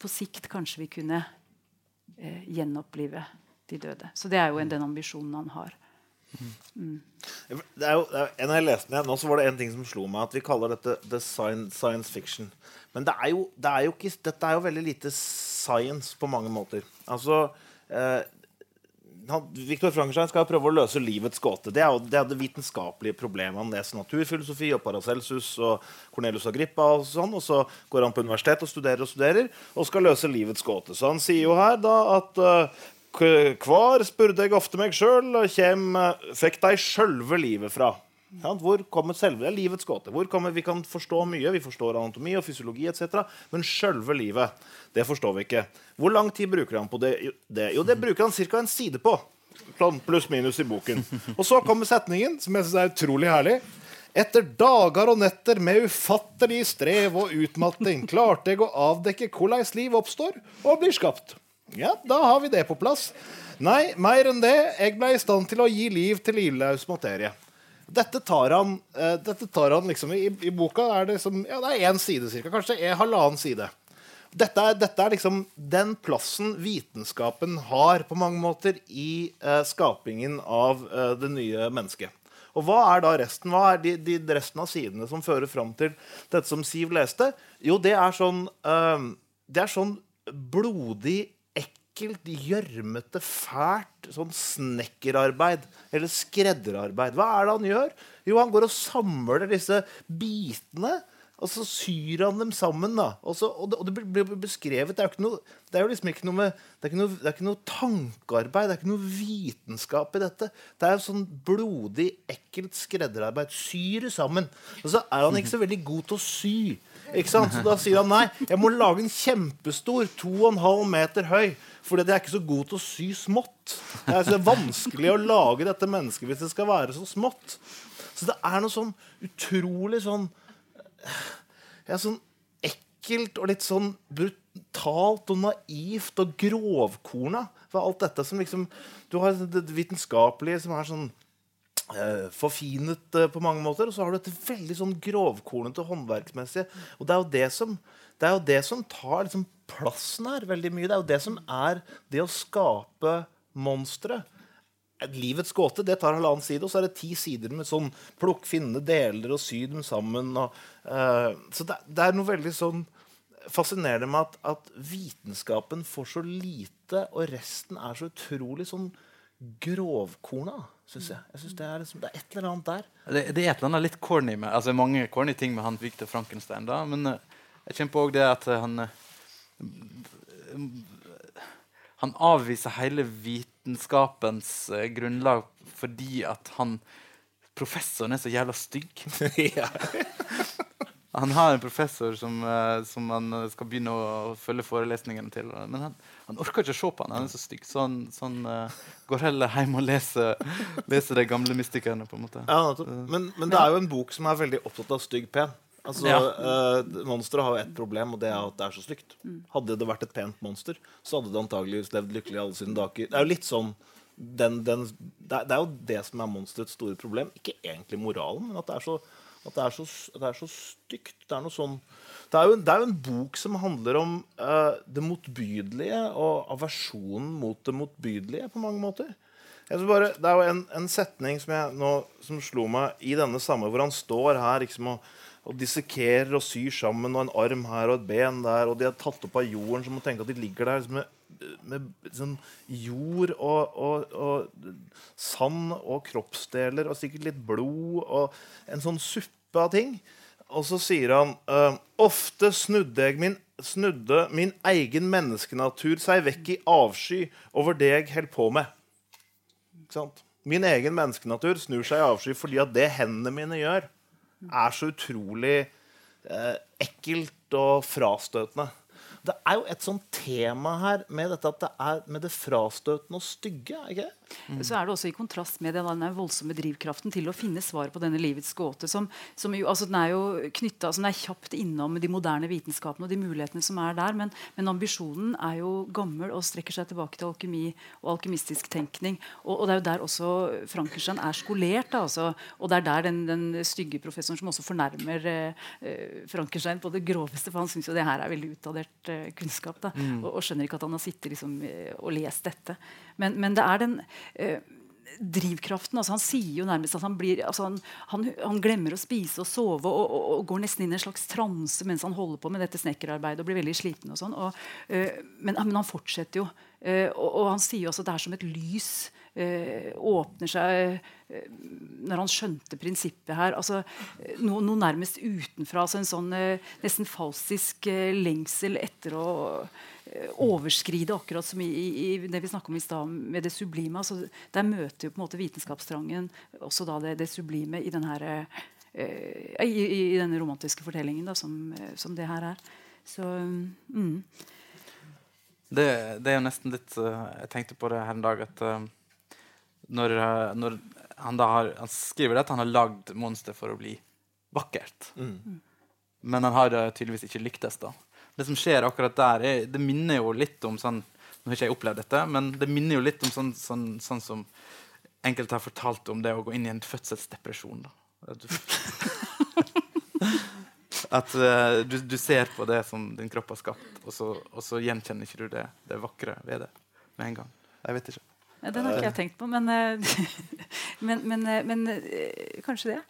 på sikt kanskje vil kunne eh, gjenopplive de døde. Så det er jo en, den ambisjonen han har. Mm. Det er jo, er, når jeg leste den nå, så var det en ting som slo meg. At vi kaller dette the science fiction. Men det er jo, det er jo ikke, dette er jo veldig lite science på mange måter. Altså eh, Viktor Frankenstein skal prøve å løse livets gåte. Det er jo det, er det vitenskapelige problemet. Han leser naturfilosofi og Paracelsus og Cornelius Agrippa. Og sånn, og så går han på universitet og studerer og studerer og skal løse livets gåte. Så han sier jo her da at uh, Kvar spurte jeg ofte meg sjøl, kjem Fikk dei sjølve livet fra? Hvor kommer selve livets gåte? Hvor kommer, vi kan forstå mye, vi forstår anatomi og fysiologi etc., men sjølve livet det forstår vi ikke. Hvor lang tid bruker han på det? Jo, det bruker han ca. en side på. Pluss-minus i boken. Og så kommer setningen, som jeg synes er utrolig herlig. Etter dager og netter med ufattelig strev og utmatting klarte jeg å avdekke hvordan liv oppstår og blir skapt. Ja, da har vi det på plass. Nei, mer enn det. Jeg ble i stand til å gi liv til livløs materie. Dette tar han, uh, dette tar han liksom i, i, boka er det, liksom, ja, det er én side cirka, kanskje en halvannen side. Dette er, dette er, liksom den plassen vitenskapen har på mange måter i uh, skapingen av uh, det nye mennesket. Og hva er da resten? Hva er de, de resten av sidene som fører fram til dette som Siv leste? Jo, det er sånn, det er sånn blodig ekkelt, gjørmete, fælt sånn snekkerarbeid eller skredderarbeid. Hva er det han gjør? Jo, han går og samler disse bitene. Og så syr han dem sammen. da Og, så, og, det, og det, blir beskrevet Det er jo, noe, det er jo liksom ikke noe med det er ikke noe, det er ikke noe tankearbeid, det er ikke noe vitenskap i dette. Det er jo sånn blodig, ekkelt skredderarbeid. Syr sammen. Og så er han ikke så veldig god til å sy. Ikke sant? Så da sier han nei, jeg må lage en kjempestor, 2,5 meter høy fordi jeg er ikke så god til å sy smått. Det er så vanskelig å lage dette mennesket hvis det skal være så smått. Så det er noe sånn utrolig sånn ja, Sånn ekkelt og litt sånn brutalt og naivt og grovkorna for alt dette som liksom Du har det vitenskapelige som er sånn eh, forfinet eh, på mange måter, og så har du dette veldig sånn grovkornete håndverksmessige. Og det er jo det som, det er jo det som tar liksom plassen her veldig mye. Det er jo det som er det å skape monstre. Livets gåte det tar halvannen side, og så er det ti sider med sånn plukk, finne deler og sy dem sammen. Og, uh, så det, det er noe veldig sånn fascinerende med at, at vitenskapen får så lite, og resten er så utrolig sånn grovkorna, syns jeg. jeg synes det, er liksom, det er et eller annet der. Det, det er et eller annet litt corny med altså mange corny ting med han Victor Frankenstein. da, Men eh, jeg kjenner på òg det at han eh, Han avviser hele vitenskapens eh, grunnlag fordi at han professoren er så jævla stygg. ja. Han har en professor som, eh, som han eh, skal begynne å følge forelesningene til. Men han, han orker ikke å se på han, han er så stygg. Så han, så han uh, går heller hjem og leser, leser de gamle mystikerne. på en måte. Ja, men, men det er jo en bok som er veldig opptatt av stygg pen. Altså, Ja. Uh, Monsteret har jo ett problem, og det er at det er så stygt. Hadde det vært et pent monster, så hadde det antageligvis levd lykkelig alle sine dager. Det er jo litt sånn den, den, det, er, det er jo det som er monsterets store problem. Ikke egentlig moralen, men at det er så, at det er så, at det er så stygt. Det er noe sånn det er, jo, det er jo en bok som handler om uh, det motbydelige og aversjonen mot det motbydelige på mange måter. Bare, det er jo en, en setning som, jeg nå, som slo meg i denne samme, hvor han står her liksom, og, og dissekerer og syr sammen, og en arm her og et ben der, og de er tatt opp av jorden, så man tenker at de ligger der med, med sånn jord og, og, og sand og kroppsdeler og sikkert litt blod og en sånn suppe av ting. Og så sier han eh, Ofte snudde, min, snudde min egen menneskenatur seg vekk i avsky over det jeg holdt på med. Ikke sant? Min egen menneskenatur snur seg i avsky fordi at det hendene mine gjør, er så utrolig eh, ekkelt og frastøtende. Det er jo et sånt tema her med dette at det er med det frastøtende og stygge. ikke det? Så er det også i kontrast med den voldsomme drivkraften til å finne svar på denne livets gåte. Som, som jo, altså den er jo knyttet, altså den er kjapt innom de moderne vitenskapene og de mulighetene som er der. Men, men ambisjonen er jo gammel og strekker seg tilbake til alkemi og alkymistisk tenkning. Og, og det er jo der også Frankenstein er skolert. Da, altså, og det er der den, den stygge professoren som også fornærmer eh, Frankenstein på det groveste, for han syns jo det her er veldig utdatert eh, kunnskap. Da, og, og skjønner ikke at han har sittet liksom, eh, og lest dette. Men, men det er den drivkraften. altså Han sier jo nærmest at han blir altså han, han, han glemmer å spise og sove og, og, og går nesten inn i en slags transe mens han holder på med dette snekkerarbeidet og blir veldig sliten. og sånn. Og, eh, men, men han fortsetter jo. Eh, og, han sier jo også at det er som et lys eh, åpner seg eh, når han skjønte prinsippet her. altså eh, Noe, no nærmest utenfra. altså En sånn eh, nesten falsisk eh, lengsel etter å eh, overskride, akkurat som i, i, i det vi snakket om i stad med det sublime. altså Der møter jo på en måte vitenskapstrangen også da det, det sublime i, den her, eh, i, i, i denne romantiske fortellingen da, som, eh, som det her er. Så mm. Det, det er jo nesten litt uh, Jeg tenkte på det her en dag at uh, når, uh, når han da har Han skriver at han har lagd monster for å bli vakkert. Men han har eh, tydeligvis ikke lyktes. da. Det som skjer akkurat der, er, det minner jo litt om sånn Nå har ikke jeg opplevd dette, men det minner jo litt om sånn, sånn, sånn som enkelte har fortalt om det å gå inn i en fødselsdepresjon. At eh, du, du ser på det som din kropp har skapt, og så, og så gjenkjenner ikke du det, det vakre ved det med en gang. Jeg vet ikke. Ja, den har ikke jeg tenkt på, men, eh, men, men, eh, men kanskje det.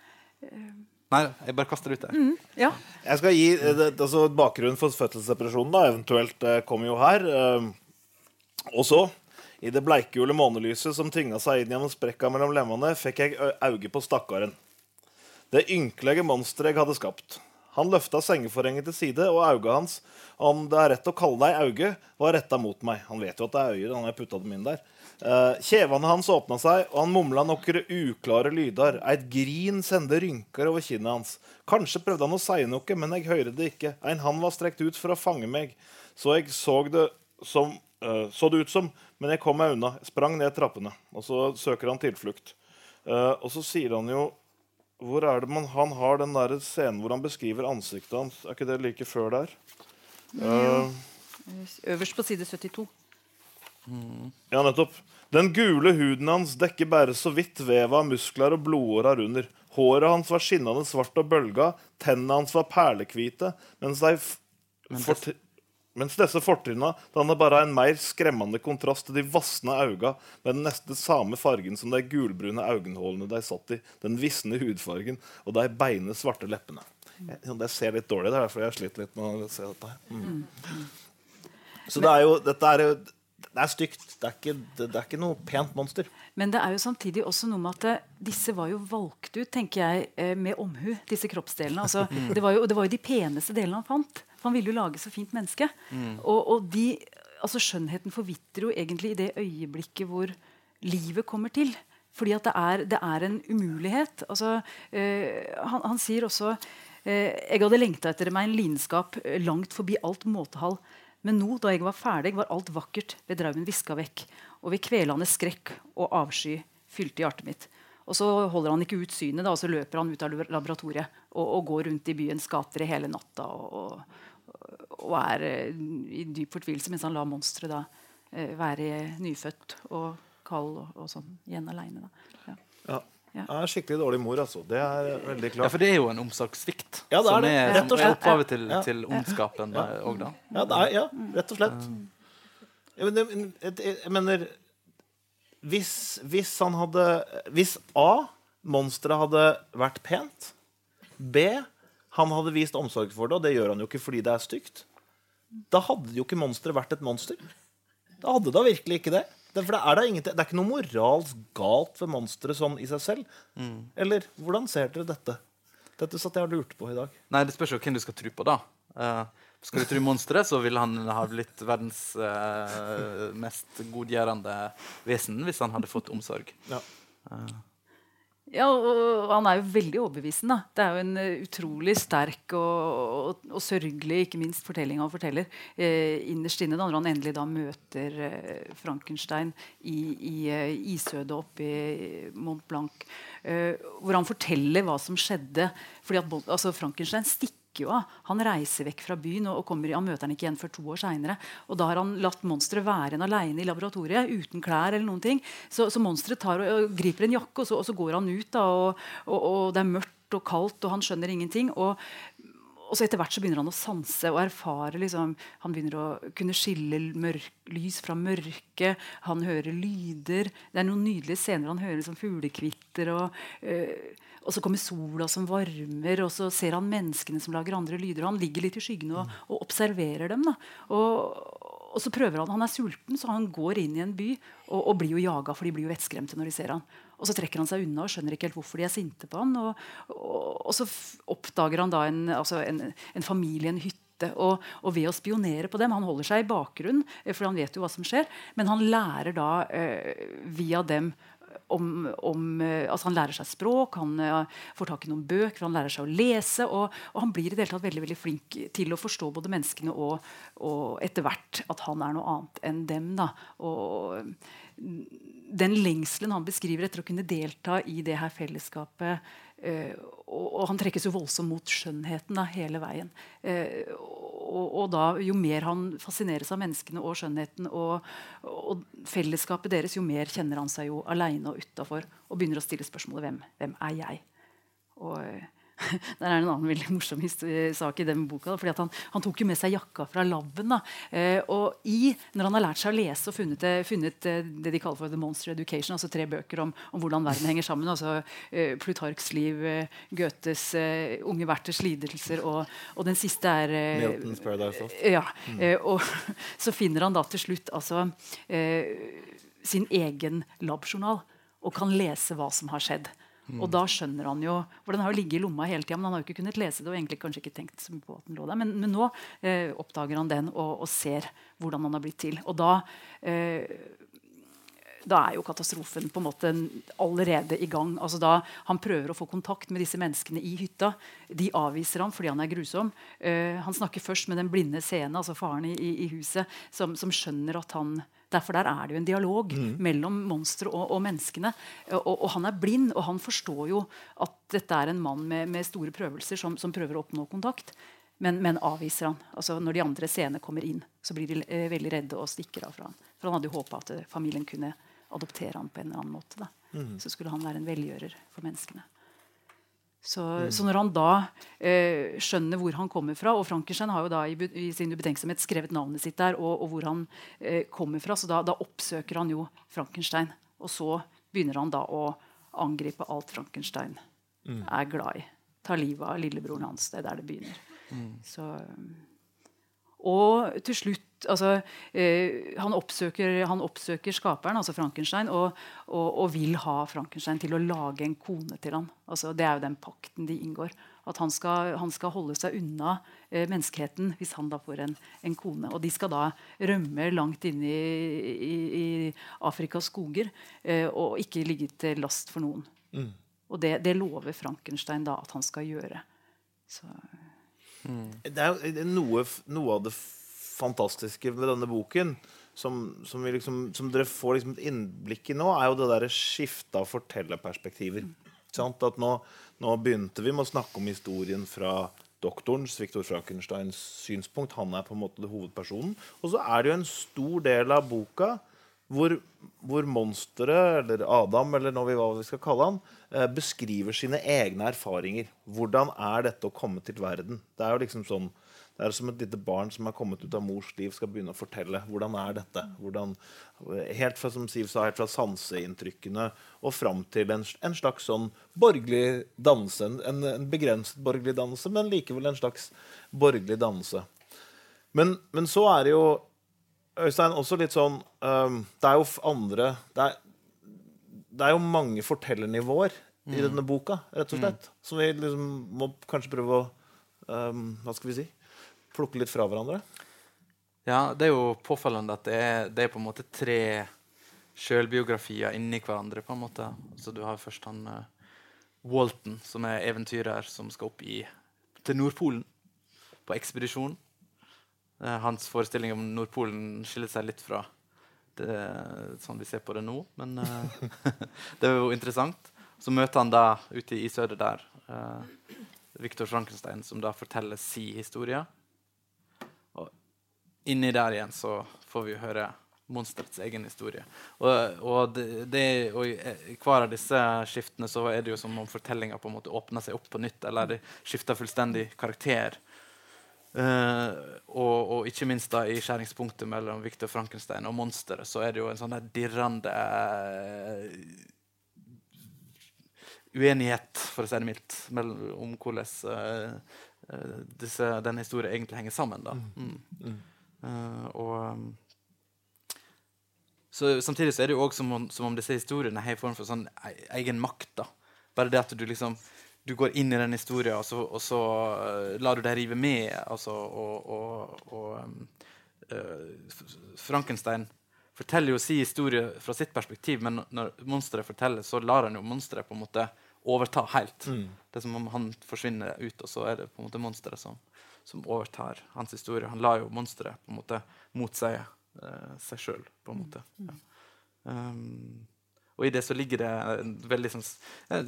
Nei, jeg bare kaster det ut. Mm, ja. Jeg skal gi eh, det, altså Bakgrunnen for fødselsdepresjonen da, eventuelt eh, kommer jo her. Eh, og så, i det bleikgule månelyset som tvinga seg inn gjennom sprekka mellom lemmene, fikk jeg auge på stakkaren. Det ynkelige monsteret jeg hadde skapt. Han løfta sengeforhenget til side, og auget hans, om det er rett å kalle deg auge, var retta mot meg. Han vet jo at det er øyer, han har putta dem inn der. Eh, kjevene hans åpna seg, og han mumla nokre uklare lyder. Eit grin sendte rynker over kinnet hans. Kanskje prøvde han å si noe, men jeg hørte det ikke. En hand var strekt ut for å fange meg, så jeg så det som uh, så det ut som, men jeg kom meg unna. Jeg sprang ned trappene, og så søker han tilflukt. Uh, og så sier han jo Hvor er det man, han har den der scenen hvor han beskriver ansiktet hans? Er ikke det like før der? Eh, Øverst på side 72. Ja, nettopp. Den gule huden hans dekker bare så vidt vevet av muskler og blodårer under. Håret hans var skinnende svart og bølga, tennene hans var perlehvite, mens f Mens disse fortrinna danner bare en mer skremmende kontrast til de vassende auga med den nesten samme fargen som de gulbrune øyenhålene de satt i, den visne hudfargen og de beine, svarte leppene. Jeg, det ser litt dårlig, det er derfor jeg sliter litt med å se dette her. Mm. Så det er jo, dette er jo det er stygt. Det er, ikke, det, er, ikke, noe pent monster. Men det er jo samtidig også noe med at eh, disse var jo valgt ut tenker jeg, eh, med omhu. disse kroppsdelene. Altså, det, var jo, det, var jo, de peneste delene han fant. For han ville jo lage så fint menneske. Mm. Og, og de, altså Skjønnheten forvitrer jo egentlig i det øyeblikket hvor livet kommer til. Fordi at det er, det er en umulighet. Altså, øh, han, han, sier også øh, jeg hadde lengta etter meg en lidenskap langt forbi alt måtehall. Men nå, da jeg var ferdig, var alt vakkert ved draumen viska vekk, og ved kvelende skrekk og avsky fylte hjertet mitt. Og så holder han ikke ut synet, da, og så løper han ut av laboratoriet og, og går rundt i byens gater i hele natta og, og, og er uh, i dyp fortvilelse mens han lar monsteret uh, være nyfødt og kald og, sånn igjen aleine. Ja. Ja. er skikkelig dårlig mor, altså. Det er veldig klart. Ja, For det er jo en omsorgssvikt ja, det er som, er, og slett. opphavet til, til ondskapen òg, da. Ja, det er, ja, rett og slett. Jeg mener, jeg mener hvis, hvis, han hadde Hvis A. Monsteret hadde vært pent. B. Han hadde vist omsorg for det, og det gjør han jo ikke fordi det er stygt. Da hadde jo ikke monsteret vært et monster. Da hadde da virkelig ikke det. Det, for det er, det, det er ikke noe moralsk galt ved monsteret sånn i seg selv. Mm. Eller hvordan ser dere dette? Dette satt jeg og lurte på i dag. Nei, Det spørs jo hvem du skal tro på, da. Uh, skal du tro monsteret, så vil han ha blitt verdens uh, mest godgjørende vesen hvis han hadde fått omsorg. Ja. Uh. Ja, og, han er jo veldig overbevisende. Det er jo en uh, utrolig sterk og, og, og, sørgelig ikke minst fortelling han forteller eh, innerst inne da, når han endelig da møter eh, Frankenstein i, i eh, isødet oppe i Mont Blanc. Uh, hvor han forteller hva som skjedde. fordi at altså, Frankenstein stikker stikker jo av. Han reiser vekk fra byen og, kommer, han møter han ikke igjen før to år seinere. Og da har han latt monsteret være en aleine i laboratoriet uten klær. eller noen ting. Så, så monsteret og, og, griper en jakke, og så, og så går han ut. da, og, og, det er mørkt og kaldt, og han skjønner ingenting. og og så etter hvert så begynner han å sanse og erfare. Liksom, han begynner å kunne skille mørk, lys fra mørke. Han hører lyder. Det er noen nydelige scener han hører liksom fuglekvitter. og øh, og så kommer sola som varmer, og så ser han menneskene som lager andre lyder. og Han ligger litt i skyggene og, og observerer dem. Da. Og, og, så prøver Han han er sulten, så han går inn i en by og, og blir jo jaga, for de blir jo vettskremte når de ser han. Og så trekker han seg unna og skjønner ikke helt hvorfor de er sinte på han. Og, og så oppdager han da en, altså en, en familie, en hytte. Og, og, ved å spionere på dem Han holder seg i bakgrunnen, eh, for han vet jo hva som skjer. Men han lærer da eh, via dem om, om, eh, altså Han lærer seg språk, han uh, får tak i noen bøker, han lærer seg å lese. Og, og, han blir i det hele tatt veldig, veldig flink til å forstå både menneskene og, og etter hvert at han er noe annet enn dem. Da. Og den lengselen han beskriver etter å kunne delta i det her fellesskapet og, og, han trekkes jo voldsomt mot skjønnheten da, hele veien. Uh, og, og, da, jo mer han fascineres av menneskene og skjønnheten og, og, fellesskapet deres, jo mer kjenner han seg jo aleine og utafor og begynner å stille spørsmålet hvem, hvem er jeg? Og Der er en annen veldig morsom sak i den boka. fordi han, han, tok jo med seg jakka fra laben. Eh, og i, når han har lært seg å lese og funnet, funnet eh, det de kaller for The Monster Education, altså tre bøker om, om hvordan verden henger sammen, altså eh, Plutarks liv, eh, Goethes eh, unge verters lidelser, og, og, den siste er eh, Milton's Paradise Lost. Ja, mm. og så finner han da til slutt altså sin egen labjournal og kan lese hva som har skjedd. Mm. Og da skjønner han jo For den har jo ligget i lomma hele tida, men han har jo ikke kunnet lese det. og egentlig kanskje ikke tenkt på at den lå der. Men, men nå eh, oppdager han den og, og, ser hvordan han har blitt til. Og da eh, da er jo katastrofen på en måte allerede i gang. Altså da Han prøver å få kontakt med disse menneskene i hytta. De avviser ham fordi han er grusom. Uh, han snakker først med den blinde scene, altså faren i, i huset, som, som, skjønner at han Derfor der er det jo en dialog mm. mellom monsteret og, og, menneskene. Og, og, han er blind, og han forstår jo at dette er en mann med, med store prøvelser som, som, prøver å oppnå kontakt. Men, men avviser han. Altså Når de andre seende kommer inn, så blir de eh, veldig redde og stikker av fra han. For han hadde jo håpa at familien kunne adoptere han på en eller annen måte. Mm. Så skulle han være en velgjører for menneskene. Så, så når han da eh, skjønner hvor han kommer fra Og Frankenstein har jo da i, i sin ubetenksomhet skrevet navnet sitt der og, og hvor han eh, kommer fra, så da, da oppsøker han jo Frankenstein. Og så begynner han da å angripe alt Frankenstein er glad i. Ta livet av lillebroren hans. Det er der det begynner. Så, og til slutt altså, eh, han, oppsøker, han oppsøker skaperen, altså Frankenstein, og, og, og vil ha Frankenstein til å lage en kone til ham. Altså, det er jo den pakten de inngår. At han skal, han skal holde seg unna eh, menneskeheten hvis han da får en, en kone. Og de skal da rømme langt inn i, i, i Afrikas skoger eh, og ikke ligge til last for noen. Og det, det lover Frankenstein da at han skal gjøre. Så, Er det er noe, noe av det fantastiske med denne boken som, som, liksom, som dere får liksom et innblikk i nå, er jo det derre skiftet av fortellerperspektiver. Sant? At nå, nå begynte vi med å snakke om historien fra doktorens, Viktor Frankensteins synspunkt. Han er på en måte hovedpersonen. Og så er det jo en stor del av boka hvor, hvor monsteret, eller Adam, eller nå vi, hva vi skal kalle han, eh, beskriver sine egne erfaringer. Hvordan er dette å komme til verden? Det er jo liksom sånn det er som et lite barn som er kommet ut av mors liv, skal begynne å fortelle. Hvordan er dette? Hvordan, helt fra, som Siv sa, helt fra sanseinntrykkene og fram til en, en slags sånn borgerlig dannelse. En, en begrenset borgerlig dannelse, men likevel en slags borgerlig dannelse. Men, men så er det jo Øystein, også litt sånn um, Det er jo andre det er, det er jo mange fortellernivåer i denne boka, rett og slett. Som vi liksom må kanskje prøve å um, Hva skal vi si? Plukke litt fra hverandre. Ja, det er jo påfallende at det er, det er på en måte tre sjølbiografier inni hverandre. på en måte. Så du har først han uh, Walton, som er eventyrer som skal opp i, til Nordpolen på ekspedisjon. Eh, hans forestilling om Nordpolen skiller seg litt fra det, sånn vi ser på det nå, men eh, det er jo interessant. Så møter han da ute i isødet der uh, Viktor Frankenstein, som da forteller si historie. Og inni der igjen så får vi høre monsterets egen historie. Og, og, det, det, og i hver av disse skiftene så er det jo som om fortellinga åpner seg opp på nytt, eller det skifter fullstendig karakter. Eh, og, og ikke minst da i skjæringspunktet mellom Victor Frankenstein og monsteret, så er det jo en sånn der dirrende eh, uenighet, for å si det mildt, om hvordan eh, disse, denne historien egentlig henger sammen. Da. Mm. Eh, og um, så Samtidig så er det jo også som om, som om disse historiene har en form for sånn e- egen makt. da. Bare det at du liksom du går inn i den historien, og så, og så uh, lar du deg rive med. Altså, og, og, og um, eh, Frankenstein forteller jo sin historie fra sitt perspektiv, men når monsteret forteller, så lar han jo monsteret på en måte overta helt. Det er som om han forsvinner ut, og så er det på en måte monsteret som, som overtar hans historie. Han lar jo monsteret på en måte motseie uh, seg sjøl, på en måte. Ja. Um, og i det så ligger det veldig sånn, eh,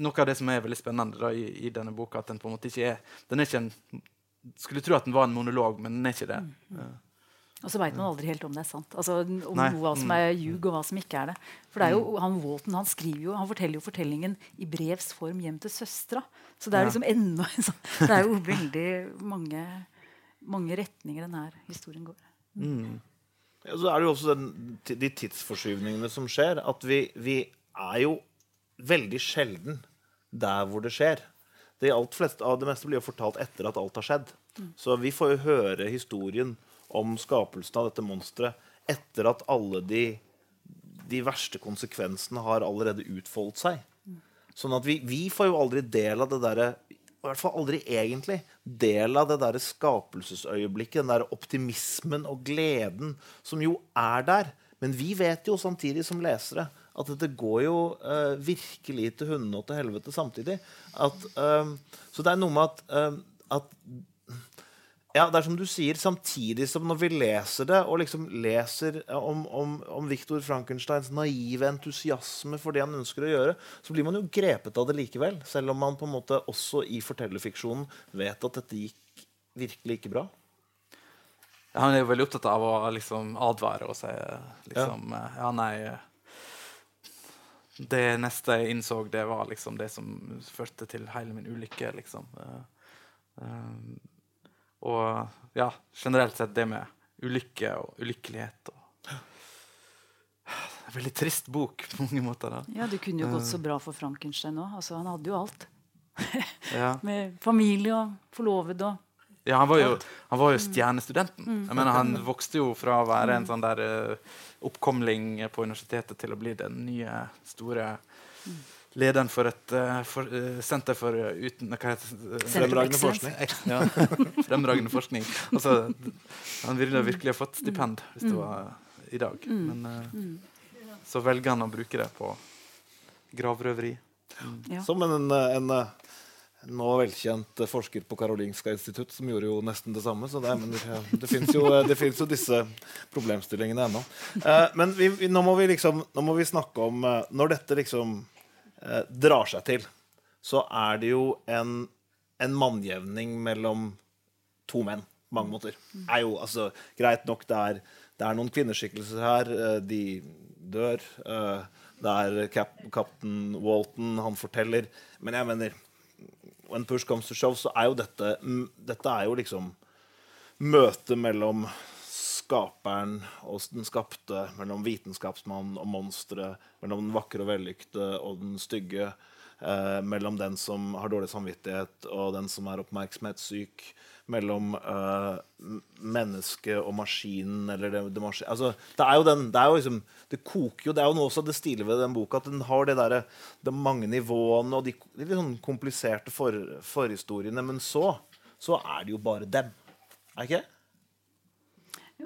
noe av det som er veldig spennende da, i, i denne boka, at den på en måte ikke er den er ikke en, Skulle tro at den var en monolog, men den er ikke det. Mm. Og så veit man aldri helt om det er sant. Altså, om Nei. hva som er ljug, og hva som ikke er det. For det er jo, han Walton han skriver jo, han forteller jo fortellingen i brevs form hjem til søstera. Så det er Ja. liksom enda en sånn Det er jo veldig mange, mange retninger denne historien går. Ja, så er det jo også den, de tidsforskyvningene som skjer. At vi, vi er jo veldig sjelden der hvor det skjer. Det, alt flest, av det meste blir jo fortalt etter at alt har skjedd. Så vi får jo høre historien om skapelsen av dette monsteret etter at alle de, de verste konsekvensene har allerede utfoldet seg. Sånn at vi, vi får jo aldri del av det derre I hvert fall aldri egentlig del av det derre skapelsesøyeblikket, den der optimismen og gleden som jo er der. Men vi vet jo samtidig som lesere at dette går jo eh, virkelig til hundene og til helvete samtidig. At, eh, så det er noe med at, eh, at ja, det er som du sier, samtidig som når vi leser det, og liksom leser om, om, om Viktor Frankensteins naive entusiasme for det han ønsker å gjøre, så blir man jo grepet av det likevel. Selv om man på en måte også i fortellerfiksjonen vet at dette gikk virkelig ikke bra. Han er jo veldig opptatt av å liksom advare og si liksom, ja. ja, nei eh, det neste jeg innså, det var liksom det som førte til hele min ulykke. liksom. Uh, uh, og ja, generelt sett det med ulykke og ulykkelighet. Og en veldig trist bok på mange måter. da. Ja, Det kunne jo gått så bra for Frankenstein òg. Altså, han hadde jo alt. Ja. Med familie og forlovede og Ja, han var jo, han var jo stjernestudenten. Jeg mener, Han vokste jo fra å være en sånn der uh, oppkomling på universitetet til å bli den nye, store lederen for et eh, for, uh, senter for eh, uten, hva heter Fremragende forskning. Ja, fremragende forskning. Altså, han ville virkelig ha fått stipend hvis det var i dag. Men uh, så velger han å bruke det på gravrøveri. Ja. Som en, en, en nå velkjent forsker på Karolinska institutt som gjorde jo nesten det samme. Så det, men det, det fins jo, det finnes jo disse problemstillingene ennå. Eh, men vi, vi, nå, må vi liksom, nå må vi snakke om Når dette liksom drar seg til, så er det jo en, en mannjevning mellom to menn på mange måter. Er jo, altså, greit nok, det er, det er noen kvinneskikkelser her. eh, De dør. eh, Det er kaptein Walton, han forteller. Men jeg mener When push comes to shove, så er jo dette mm, Dette er jo liksom møtet mellom skaperen og den skapte, mellom vitenskapsmann og monstre, mellom den vakre og vellykte og den stygge, eh, mellom den som har dårlig samvittighet og den som er oppmerksomhetssyk, mellom eh, mennesket menneske og maskinen eller det, det maskin... Altså, det er jo den Det er jo liksom Det koker jo Det er jo noe også det stilige ved den boka, at den har det derre De mange nivåene og de, de litt sånn kompliserte for, forhistoriene, men så så er det jo bare dem. Er ikke det?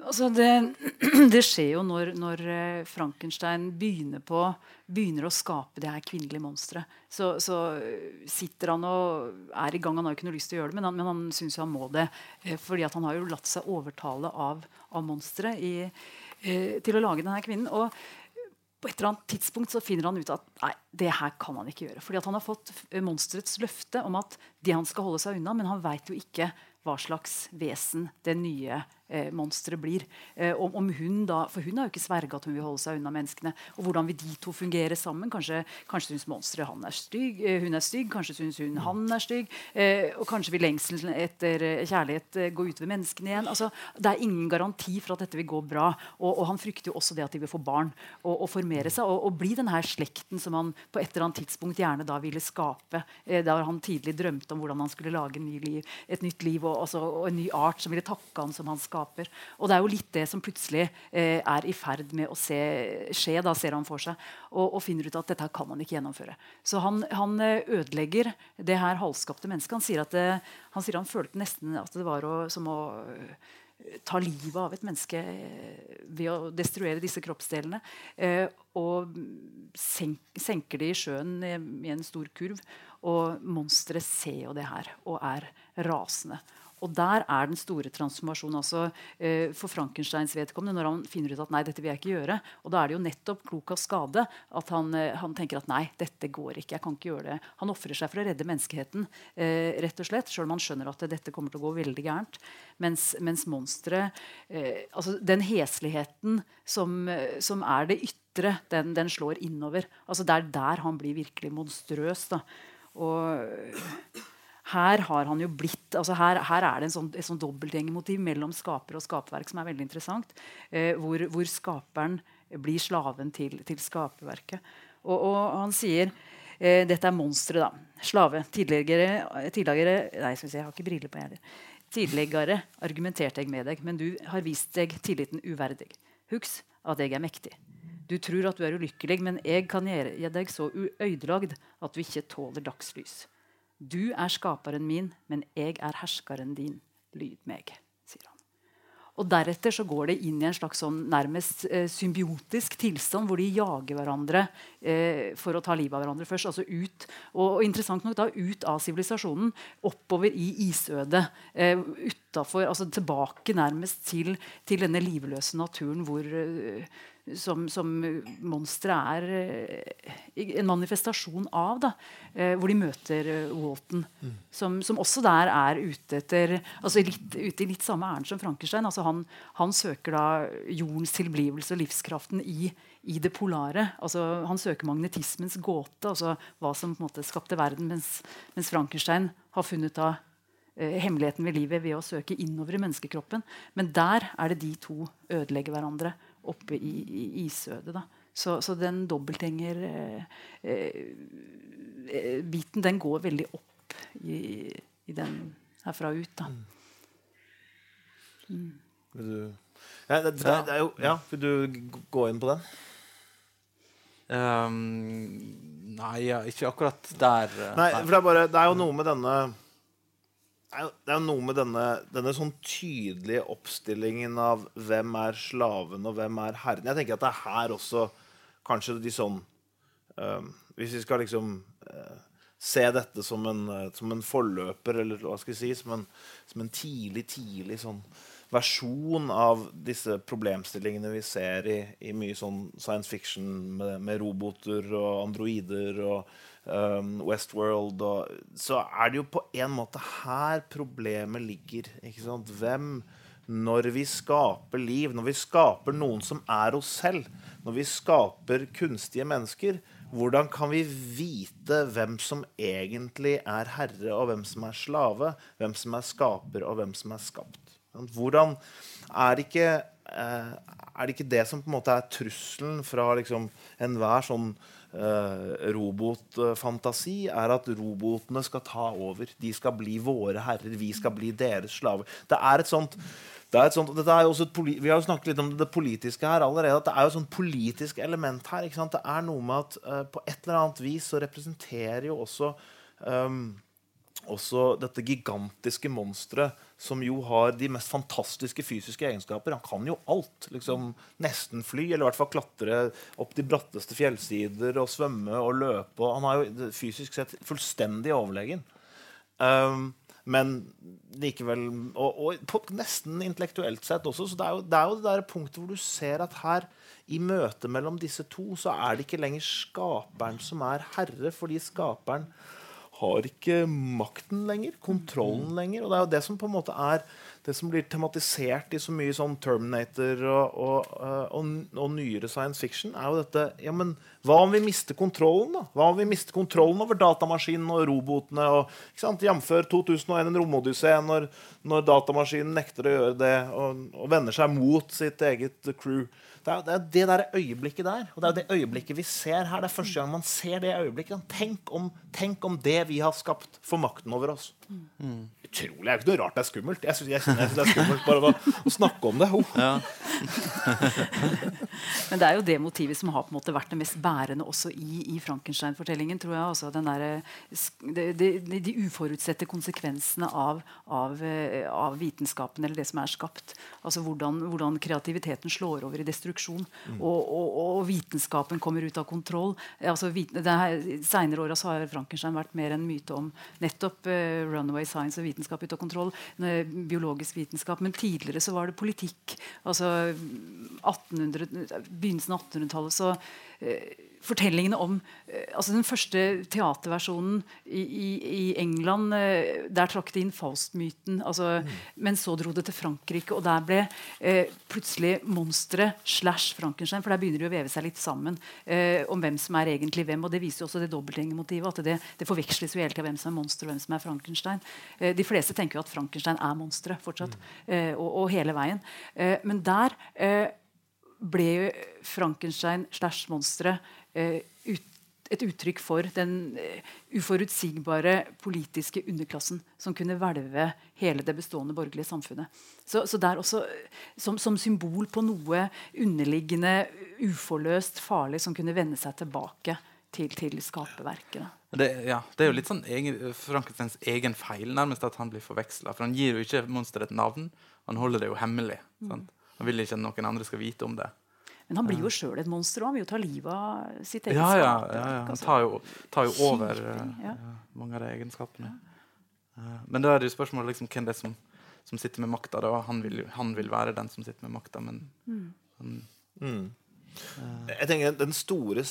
Altså det, det skjer jo når, når eh, Frankenstein begynner, på, begynner å skape det her kvinnelige monsteret. Så, så eh, sitter han og er i gang. Han har jo ikke noe lyst til å gjøre det, men han, men han syns han må det. eh, Fordi han har jo latt seg overtale av, av monsteret til å lage denne kvinnen. Og på et eller annet tidspunkt så finner han ut at nei, det her kan han ikke gjøre. Fordi han har fått monsterets løfte om at det han skal holde seg unna, men han veit jo ikke hva slags vesen det nye eh, monsteret blir. Eh, om, om hun da, For hun har jo ikke sverga at hun vil holde seg unna menneskene. Og hvordan vil de to fungere sammen? Kanskje, kanskje syns monsteret han er stygg, eh, hun er stygg, kanskje syns hun han er stygg. Eh, og kanskje vil lengselen etter eh, kjærlighet eh, gå utover menneskene igjen. Altså, det er ingen garanti for at dette vil gå bra. Og, og han frykter jo også det at de vil få barn og, og formere seg. Og, og bli den her slekten som han på et eller annet tidspunkt gjerne da ville skape. Da han tidlig drømte om hvordan han skulle lage ny liv, et nytt liv og, altså, og en ny art som ville takke han som han skaper. Og det er jo litt det som plutselig eh, er i ferd med å se, skje, da ser han for seg, og, og finner ut at dette kan han ikke gjennomføre. Så han, han eh, ødelegger det her halvskapte mennesket. Han sier at det, han, sier han følte nesten at det var å, som å øh, ta livet av et menneske eh, ved å destruere disse kroppsdelene. Eh, og senk, senker det i sjøen i en stor kurv. Og monsteret ser jo det her og er rasende. Og der er den store transformasjonen altså, eh, for Frankensteins vedkommende. Når han finner ut at nei, dette vil jeg ikke gjøre. Og da er det jo nettopp klok av skade at han, eh, han tenker at nei, dette går ikke. jeg kan ikke gjøre det. Han ofrer seg for å redde menneskeheten, eh, rett og slett, selv om han skjønner at dette kommer til å gå veldig gærent. Mens, mens monsteret eh, altså Den hesligheten som, eh, som er det ytre, den, den slår innover. Altså Det er der han blir virkelig monstrøs. da. Og her har han jo blitt altså her, her er det en sånn, et sånn dobbeltgjengermotiv mellom skaper og skaperverk som er veldig interessant. Eh, hvor, hvor skaperen blir slaven til, til skaperverket. Og, og han sier eh, Dette er monsteret, da. Slave. Tidligere, tidligere Nei, se, jeg har ikke briller på, jeg. Tidligere argumenterte jeg med deg, men du har vist deg tilliten uverdig. Husk at jeg er mektig. Du tror at du er ulykkelig, men jeg kan gjøre deg så uøydelagd at du ikke tåler dagslys. Du er skaperen min, men jeg er herskeren din. Lyd meg, sier han. Og Deretter så går det inn i en slags sånn nærmest eh, symbiotisk tilstand hvor de jager hverandre eh, for å ta livet av hverandre først. altså ut, og, og interessant nok da ut av sivilisasjonen, oppover i isødet. Eh, utenfor, altså Tilbake nærmest til, til denne livløse naturen hvor eh, som, som monsteret er eh, en manifestasjon av. Da, eh, hvor de møter eh, Walton, mm. som, som, også der er ute etter altså litt, ute i litt samme ærend som Frankenstein. Altså han, han, søker da jordens tilblivelse og livskraften i, i det polare. Altså han søker magnetismens gåte, altså hva som på en måte skapte verden, mens, mens Frankenstein har funnet da hemmeligheten ved livet ved å søke innover i menneskekroppen. Men der er det de to ødelegger hverandre oppe i, i isødet. da. Så, så den dobbeltgjengerbiten eh, eh, den går veldig opp i, i den herfra ut. da. Mm. Vil du ja, det, det, det jo, ja, Vil du gå inn på den? Um, nei, ikke akkurat der. Eh, nei, for det er, bare, det er jo noe med denne det er noe med denne, denne sånn tydelige oppstillingen av hvem er slaven og hvem er herren. Jeg tenker at det er her også kanskje de sånn uh, Hvis vi skal liksom uh, se dette som en, uh, som en, forløper, eller hva skal jeg si, som en, som en tidlig, tidlig sånn versjon av disse problemstillingene vi ser i, i mye sånn science fiction med, med roboter og androider og um, Westworld og, Så er det jo på en måte her problemet ligger. Ikke sant? Hvem når vi skaper liv, når vi skaper noen som er oss selv, når vi skaper kunstige mennesker, hvordan kan vi vite hvem som egentlig er herre, og hvem som er slave? Hvem som er skaper, og hvem som er skapt? Hvordan er ikke, eh, er det ikke det som på en måte er trusselen fra liksom enhver sånn robotfantasi, er at robotene skal ta over. De skal bli våre herrer. Vi skal bli deres slaver. Det er et sånt er sånt, er vi har jo snakket litt om det politiske her allerede. at Det er jo et sånt politisk element her. Det er noe med at uh, på et eller annet vis så representerer jo også um, også dette gigantiske monsteret som jo har de mest fantastiske fysiske egenskaper. Han kan jo alt. liksom Nesten fly, eller i hvert fall klatre opp de bratteste fjellsider og svømme og løpe. Han er jo fysisk sett fullstendig overlegen. Um, men likevel Og, og på, nesten intellektuelt sett også. Så det er, jo, det er jo det der punktet hvor du ser at her, i møtet mellom disse to, så er det ikke lenger skaperen som er herre, fordi skaperen har ikke makten lenger, kontrollen lenger. Og det er jo det som på en måte er det som blir tematisert i så mye sånn Terminator og, og, eh, og, og, nyere science fiction, er jo dette ja, men Hva om vi mister kontrollen? da? Hva om vi mister kontrollen over datamaskinen og robotene? og ikke sant, Jf. 2001 en romodyssé, når, når datamaskinen nekter å gjøre det og, og vender seg mot sitt eget crew. Det er, det er det der øyeblikket der. Og det er det øyeblikket vi ser her. Det er første gang man ser det øyeblikket. Tenk om, tenk om det vi har skapt, får makten over oss. Mm. Utrolig. Det er jo ikke noe rart det er skummelt. Jeg syns, det er skummelt bare å, å snakke om det. Oh. Ja. Men det er jo det motivet som har på en måte vært det mest bærende også i, i Frankenstein-fortellingen. tror jeg altså, der, de, de, de, uforutsette konsekvensene av, av, eh, av, vitenskapen eller det som er skapt. Altså hvordan, hvordan kreativiteten slår over i destruksjon. Mm. Og, og, og, vitenskapen kommer ut av kontroll. Altså, Seinere åra har Frankenstein vært mer en myte om nettopp uh, runaway science og vitenskap ut av kontroll. biologisk vitenskap. Men tidligere så var det politikk. altså 1800, Begynnelsen av 1800-tallet så eh, fortellingene om eh, altså Den første teaterversjonen i, i, i England eh, Der trakk de inn Faust-myten. Altså, mm. Men så dro det til Frankrike, og der ble eh, plutselig monsteret slash Frankenstein. For der begynner de å veve seg litt sammen eh, om hvem som er egentlig hvem. Og det viser jo også det dobbeltgjengermotivet. At det, det forveksles jo hele tida hvem som er monster og hvem som er Frankenstein. Eh, de fleste tenker jo at Frankenstein er monsteret fortsatt. Mm. Eh, og, og, hele veien. men der ble Frankenstein slash monsteret et uttrykk for den uh, uforutsigbare politiske underklassen som kunne hvelve hele det bestående borgerlige samfunnet. Så, så det er også som, som, symbol på noe underliggende, uforløst, farlig som kunne vende seg tilbake til, til skaperverket. Det, ja, det er jo litt sånn egen, Frankensteins egen feil nærmest at han blir forveksla. For han gir jo ikke monsteret et navn. Han holder det jo hemmelig. Mm. Han vil ikke at noen andre skal vite om det. Men han blir jo sjøl et monster, òg. han vil jo ta livet av sitt eget ja, ja, ja, ja, Han tar jo, tar jo over uh, mange av de egenskapene. Uh, men da er det jo spørsmålet liksom, hvem det er som, som sitter med makta. Han, vil, han vil være den som sitter med makta, men mm. Han, mm. uh, Jeg tenker den store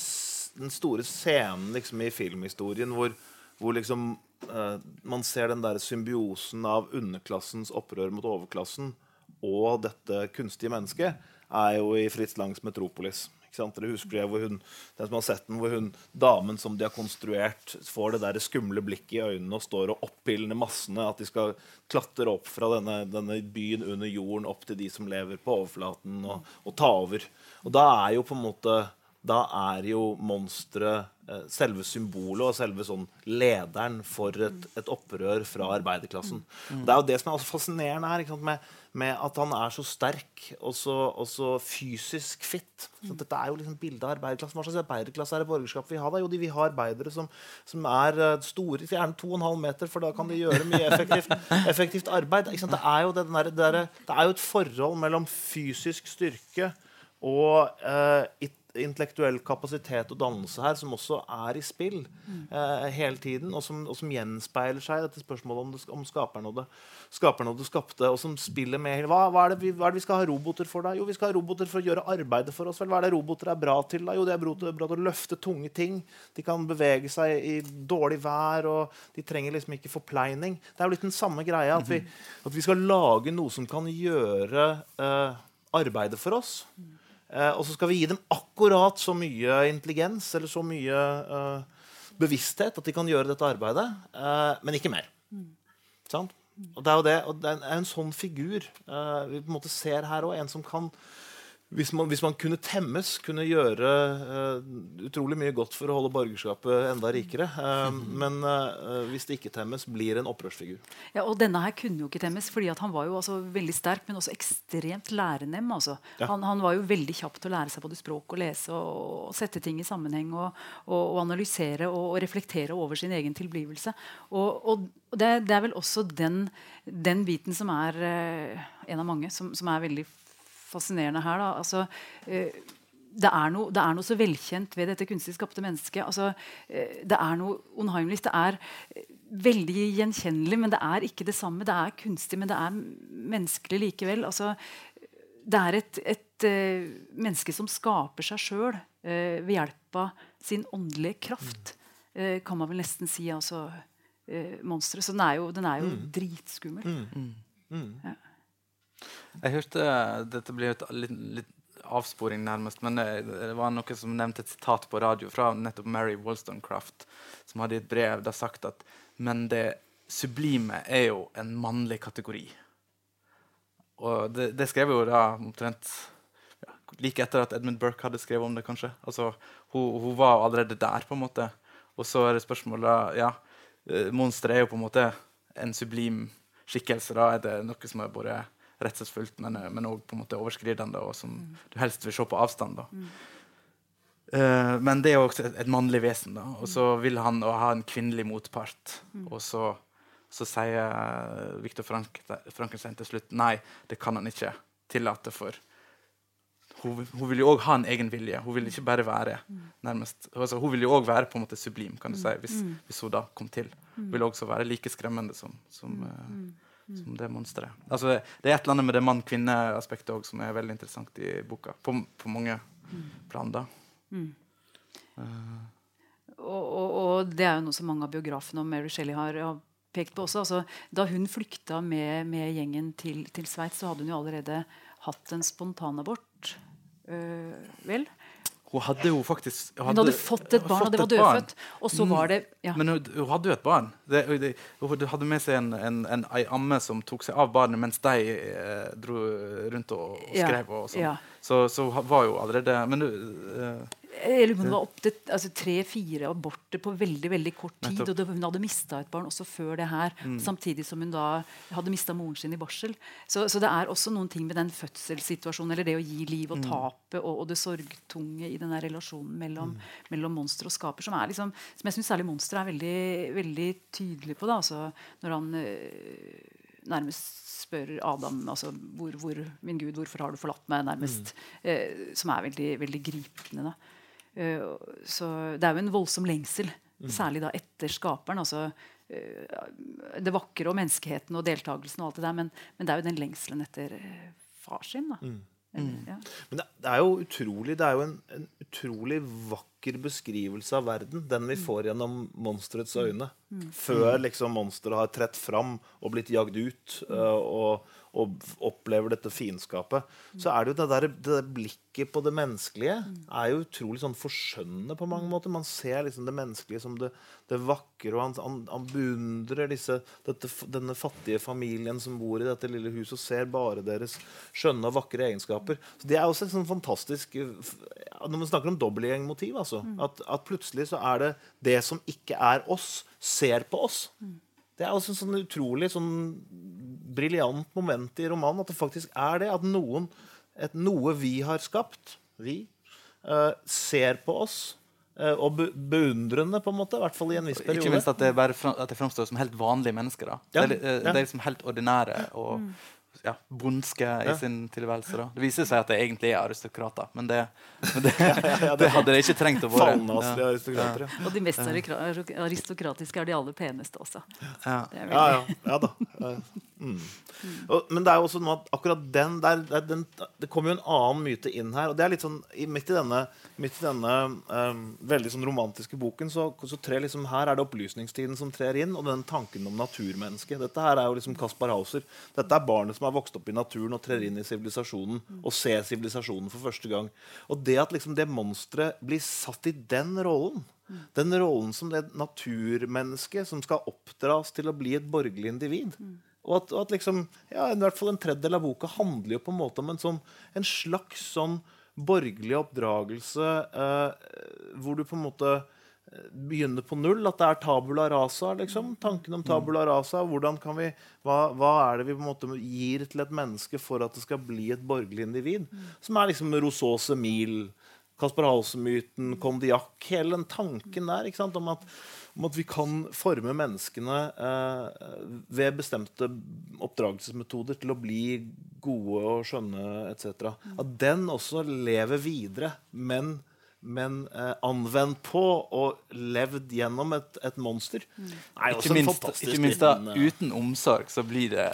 den store scenen liksom, i filmhistorien hvor, hvor liksom Uh, man ser den der symbiosen av underklassens opprør mot overklassen og dette kunstige mennesket, er jo i Fritz Langs 'Metropolis'. Ikke sant? Dere husker det hvor hun, den som har sett den, hvor hun, damen som de har konstruert, får det der skumle blikket i øynene og står og oppildner massene. At de skal klatre opp fra denne, denne byen under jorden opp til de som lever på overflaten, og, og ta over. Og da er jo på en måte da er jo monsteret selve symbolet og selve sånn lederen for et, et opprør fra arbeiderklassen. Mm. det er jo det som er også fascinerende her, ikke sant? Med, med at han er så sterk og så, og så fysisk fit. Så dette er jo liksom bildet av arbeiderklassen. Hva slags arbeiderklasse er det borgerskapet vi har? da? Jo, de vil ha arbeidere som, som er eh, store, gjerne 2,5 meter, for da kan de gjøre mye effektivt, effektivt arbeid. Det, er jo det, der, det, der, det er jo et forhold mellom fysisk styrke og eh, intellektuell kapasitet og dannelse her som også er i spill eh, hele tiden, og som, og som gjenspeiler seg i dette spørsmålet om, det, om skaperen, og det, skaperen og det skapte, og som spiller med hva, hva, er det vi, hva er det vi skal ha roboter for? da? Jo, vi skal ha roboter for å gjøre arbeidet for oss. vel? Hva er det roboter er bra til? da? Jo, det er bra til, å løfte tunge ting. De kan bevege seg i dårlig vær, og de trenger liksom ikke forpleining. Det er jo litt den samme greia at vi, at vi skal lage noe som kan gjøre eh, arbeidet for oss. Eh, og så skal vi gi dem akkurat så mye intelligens eller så mye eh, bevissthet at de kan gjøre dette arbeidet, eh, men ikke mer. Sant? Og det er jo det, og det er en sånn figur eh, vi på en måte ser her òg. En som kan hvis man, hvis man kunne temmes, kunne gjøre uh, utrolig mye godt for å holde borgerskapet enda rikere. Uh, men uh, hvis det ikke temmes, blir en opprørsfigur. Ja, og denne her kunne jo ikke temmes, fordi at han var jo altså veldig sterk, men også ekstremt lærenem. Altså. Ja. Han, han var jo veldig kjapp til å lære seg både språk og lese og, og sette ting i sammenheng og, og, og analysere og, reflektere over sin egen tilblivelse. Og, det, det er vel også den, den biten som er en av mange, som, som er veldig fascinerende her. Da. Altså, eh, det er, noe, det er noe så velkjent ved dette kunstig skapte mennesket. Altså, eh, det er noe unheimlig Det er eh, veldig gjenkjennelig, men det er ikke det samme. Det er kunstig, men det er menneskelig likevel. Altså, det er et, et eh, menneske som skaper seg sjøl ved hjelp av sin åndelige kraft, eh, kan man vel nesten si. altså uh, monsteret. Så den er jo, den er jo dritskummel. Jeg hørte Dette blir et litt, litt avsporing, nærmest. Men det, det var noe som nevnte et sitat på radio fra nettopp Mary Wollstonecraft, som hadde i et brev da sagt at Men det sublime er jo en mannlig kategori. Og det, det skrev jo da omtrent ja, like etter at Edmund Burke hadde skrevet om det, kanskje. Altså, hun, hun var allerede der, på en måte. Og så er det spørsmålet ja, eh, Monsteret er jo på en måte en sublim skikkelse. Da er det noe som er både redselsfullt, men òg på en måte overskridende, og som du helst vil se på avstand. da. Eh, men det er jo også et, et mannlig vesen, da. og så vil han ha en kvinnelig motpart. Og så, så sier eh, Viktor Frank, Frankenstein til slutt nei, det kan han ikke tillate, for hun, hun vil jo òg ha en egen vilje. Hun vil ikke bare være nærmest, altså, Hun vil jo òg være på en måte sublim, kan du si, hvis, hvis hun da kom til. Hun vil også være like skremmende som, som, eh, som det monsteret. Altså, det er et eller annet med det mann-kvinne-aspektet òg som er veldig interessant i boka. På, på mange plan, da. Og, og, og det er jo noe som mange av biografene om Mary Shelley har, har pekt på også. Altså, da hun flykta med, med gjengen til, til Sveits, så hadde hun jo allerede hatt en spontanabort. Uh, vel? Hun hadde jo faktisk Hun hadde fått et barn, og det var dødfødt. Og så var det ja. Men hun, hun hadde jo et barn. Det, det, hun hadde med seg en, en, en, ei amme som tok seg av barnet mens de eh, dro rundt og, og skrev. Og sånn. ja. Så, så hun var jo allerede Men du eh, Jeg lurer på det var opptil altså, tre-fire aborter på veldig veldig kort tid. Nettopp. Og det, hun hadde mista et barn også før det her, samtidig som hun da hadde mista moren sin i barsel. Så, så det er også noen ting med den fødselssituasjonen, eller det å gi liv og tape, og, og det sorgtunge i den relasjonen mellom, mellom monster og skaper, som, er liksom, som jeg syns særlig monster er veldig, veldig tydelig på. Da, altså, når han øh, nærmest spør Adam altså, hvor, hvor, 'Min Gud, hvorfor har du forlatt meg?' nærmest. Eh, som er veldig, veldig gripende. da. Eh, så det er jo en voldsom lengsel, særlig da etter skaperen. altså eh, Det vakre og menneskeheten og deltakelsen og alt det der, men, men det er jo den lengselen etter eh, far sin. da. Eller, ja. Men det, det er jo utrolig Det er jo en, en utrolig vakker beskrivelse av verden, den vi får gjennom monsterets øyne. Før liksom monsteret har trett fram og blitt jagd ut uh, og, og, opplever dette fiendskapet. Så er det jo det der, det der blikket på det menneskelige er jo utrolig sånn forskjønnende på mange måter. Man ser liksom det menneskelige som det, det vakre, og han, han, han beundrer disse, dette, denne fattige familien som bor i dette lille huset, og ser bare deres skjønne og vakre egenskaper. Så Det er også et sånn fantastisk Når man snakker om dobbeltgjengmotiv, altså, at, at plutselig så er det det som ikke er oss, ser på oss. Det er også en sånn utrolig sånn briljant moment i romanen. At det faktisk er det. At noen, et, noe vi har skapt, vi, uh, ser på oss. Uh, og be beundrende, på en måte. I hvert fall i en viss periode. Ikke minst at det, bare fram, at det framstår som helt vanlige mennesker. da. Ja, det, er, ja. det er liksom helt ordinære og ja, bondske i Ja. sin tilværelse. da. Det viser seg at det egentlig er aristokrater, men det, men det, det hadde det ikke trengt å være. Ja. Og de mest aristokratiske er de aller peneste også. Ja. Er Ja, veldig- ja, ja da. Mm. Og, men det er jo også noe at akkurat den, der, der, den Det kommer jo en annen myte inn her. Og det er litt sånn, Midt i denne, midt i denne um, veldig sånn romantiske boken så, så trer liksom her er det opplysningstiden som trer inn, og den tanken om naturmennesket. Dette her er jo liksom Kaspar Hauser. Dette er barnet som har vokst opp i naturen og trer inn i sivilisasjonen og ser sivilisasjonen for første gang. Og det at liksom det monsteret blir satt i den rollen den rollen som det naturmennesket som skal oppdras til å bli et borgerlig individ. Og at, og at liksom, ja, i hvert fall en tredjedel av boka handler jo på en måte om en, sånn, en slags sånn borgerlig oppdragelse eh, hvor du på en måte begynner på null. At det er tabula rasa. liksom, Tanken om tabula rasa. hvordan kan vi, hva, hva er det vi på en måte gir til et menneske for at det skal bli et borgerlig individ? Som er liksom Rosaas Emil, Kasper Halsen-myten, Kondiak Hele den tanken der ikke sant, om at, om at vi kan forme menneskene eh, ved bestemte oppdragelsesmetoder til å bli gode og skjønne etc. At den også lever videre, men, men eh, anvendt på og levd gjennom et, et monster. Mm. Nei, Ikke minst, ikke minst da, liten, uten omsorg så blir det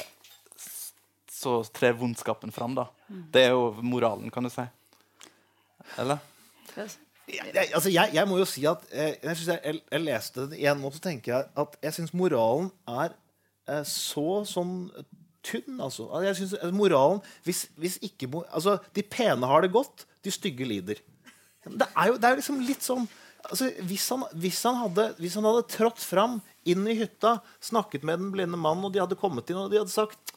Så trer vondskapen fram, da. Det er jo moralen, kan du si. Eller? jeg, jeg, altså jeg, jeg må jo si at eh, jeg, jeg, jeg leste det igjen, og så tenker jeg at jeg syns moralen er eh, så sånn tynn, altså. Altså, Jeg synes, altså, moralen hvis, hvis ikke Altså, de pene har det godt, de stygge lider. Det er jo det er liksom litt sånn altså, hvis, han, hvis, han hadde, hvis han hadde trådt fram inn i hytta, snakket med den blinde mannen, og de hadde kommet inn og de hadde sagt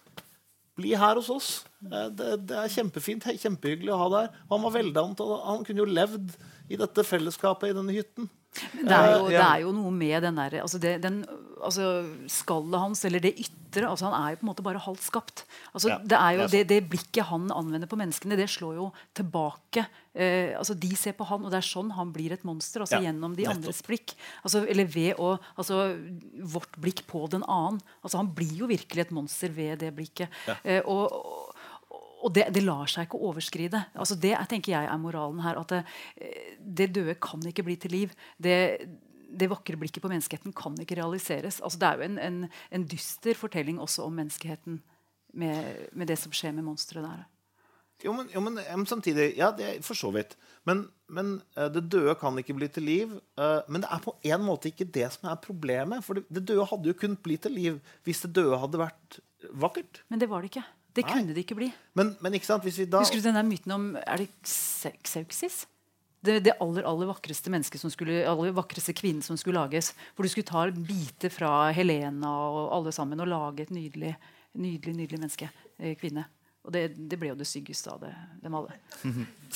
bli her hos oss. Det, det er kjempefint, kjempehyggelig å ha deg her. Han var veldant, og han kunne jo levd i dette fellesskapet i denne hytten. Det er, jo, Eh, det er jo noe med den der, altså det, den, altså skallet hans, eller det ytre altså Han er jo på en måte bare halvt skapt. Altså Ja, det, er jo, det det, blikket han anvender på menneskene, det slår jo tilbake. Eh, altså De ser på han, og det er sånn han blir et monster. altså Ja, Gjennom de nettopp. andres blikk. Altså, eller ved å, altså Vårt blikk på den annen. altså Han blir jo virkelig et monster ved det blikket. Eh, og, og det, det lar seg ikke overskride. Altså det er, tenker jeg er moralen her. At det, eh, det døde kan ikke bli til liv. Det, det vakre blikket på menneskeheten kan ikke realiseres. Altså det er jo en, en, en dyster fortelling også om menneskeheten med, med det som skjer med monsteret der. Jo, men, jo, men, samtidig Ja, det er for så vidt. Men, men eh, det døde kan ikke bli til liv. eh, men det er på en måte ikke det som er problemet. For det, det døde hadde jo kunnet bli til liv hvis det døde hadde vært vakkert. Men det var det ikke. Det Nei. kunne det ikke bli. Men, men ikke sant, hvis vi da Husker du den der myten om Er det Xeuxis? Det, det aller aller vakreste mennesket som skulle, aller vakreste kvinnen som skulle lages. Hvor du skulle ta biter fra Helena og alle sammen og lage et nydelig nydelig, nydelig menneske. Eh, kvinne. Og det, det ble jo det styggeste av det, dem alle.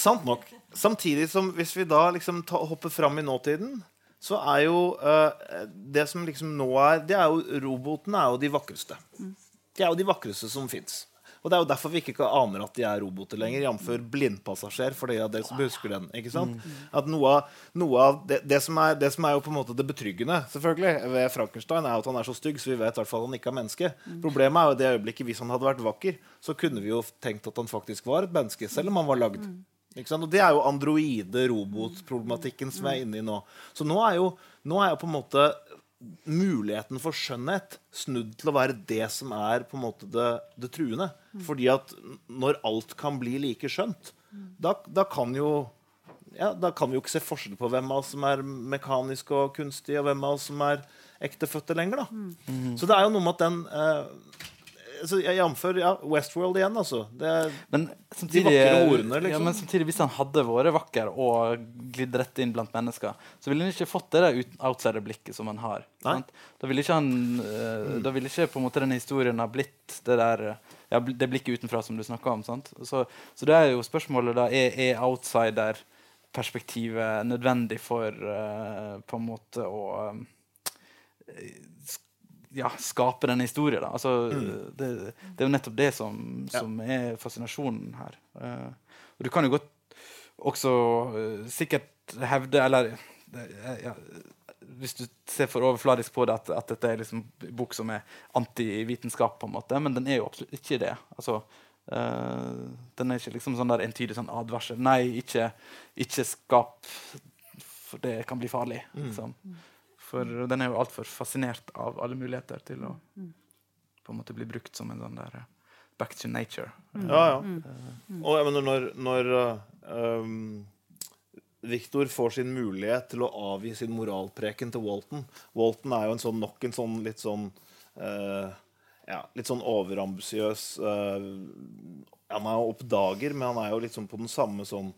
Sant nok. Samtidig som hvis vi da liksom ta, hopper fram i nåtiden, så er jo uh, det som liksom nå er det er jo, Robotene er jo de vakreste. De er jo de vakreste som fins. Og det er jo derfor vi ikke aner at de er roboter lenger, jf. blindpassasjer, for de av dere som husker den. ikke sant? At noe av, noe av det, det, som er, det som er jo på en måte det betryggende selvfølgelig, ved Frankenstein, er at han er så stygg, så vi vet i hvert fall at han ikke er menneske. Problemet er jo det øyeblikket hvis han hadde vært vakker, så kunne vi jo tenkt at han faktisk var et menneske, selv om han var lagd. Ikke sant? Og det er jo androide-robot-problematikken som vi er inne i nå. Så nå er jo, nå er jo på en måte muligheten for skjønnhet snudd til å være det som er på en måte det, det truende. Fordi at når alt kan bli like skjønt, da, da kan jo ja, da kan vi jo ikke se forskjell på hvem av oss som er mekanisk og kunstig, og hvem av oss som er ektefødte lenger. da. Mm. Så det er jo noe med at den eh, så jeg Jamfør ja, Westworld igjen, altså. Det Men samtidig, vakre ordene, liksom. ja, men samtidig, hvis han hadde vært vakker og glidd rett inn blant mennesker, så ville han ikke fått det der outsider-blikket som han har. Sant? Da ville ikke han eh, Da ville ikke på en måte denne historien ha blitt det der ja, det blikket utenfra som du snakka om. Sant? Så, så det er jo spørsmålet da Er, er outsider-perspektivet nødvendig for uh, på en måte å sk- ja, skape denne historien. Da. Altså, det, det er jo nettopp det som, som er fascinasjonen her. Uh, og du kan jo godt også uh, sikkert hevde Eller eh, ja, hvis du ser for overfladisk på det, at, at dette er liksom en bok som er antivitenskap, på en måte, men den er jo absolutt ikke det. Altså, uh, den er ikke liksom sånn der entydig sånn advarsel. Nei, ikke, ikke skap, for det kan bli farlig. Liksom. For den er jo altfor fascinert av alle muligheter til å på en måte bli brukt som en sånn der eh, back to nature. ja, ja. Og jeg mener, når, når um, Victor får sin mulighet til å avgi sin moralpreken til Walton Walton er jo en sånn, nok en sånn litt sånn uh, ja, litt sånn overambisiøs uh, Han er jo oppdager, men han er jo liksom på den samme sånn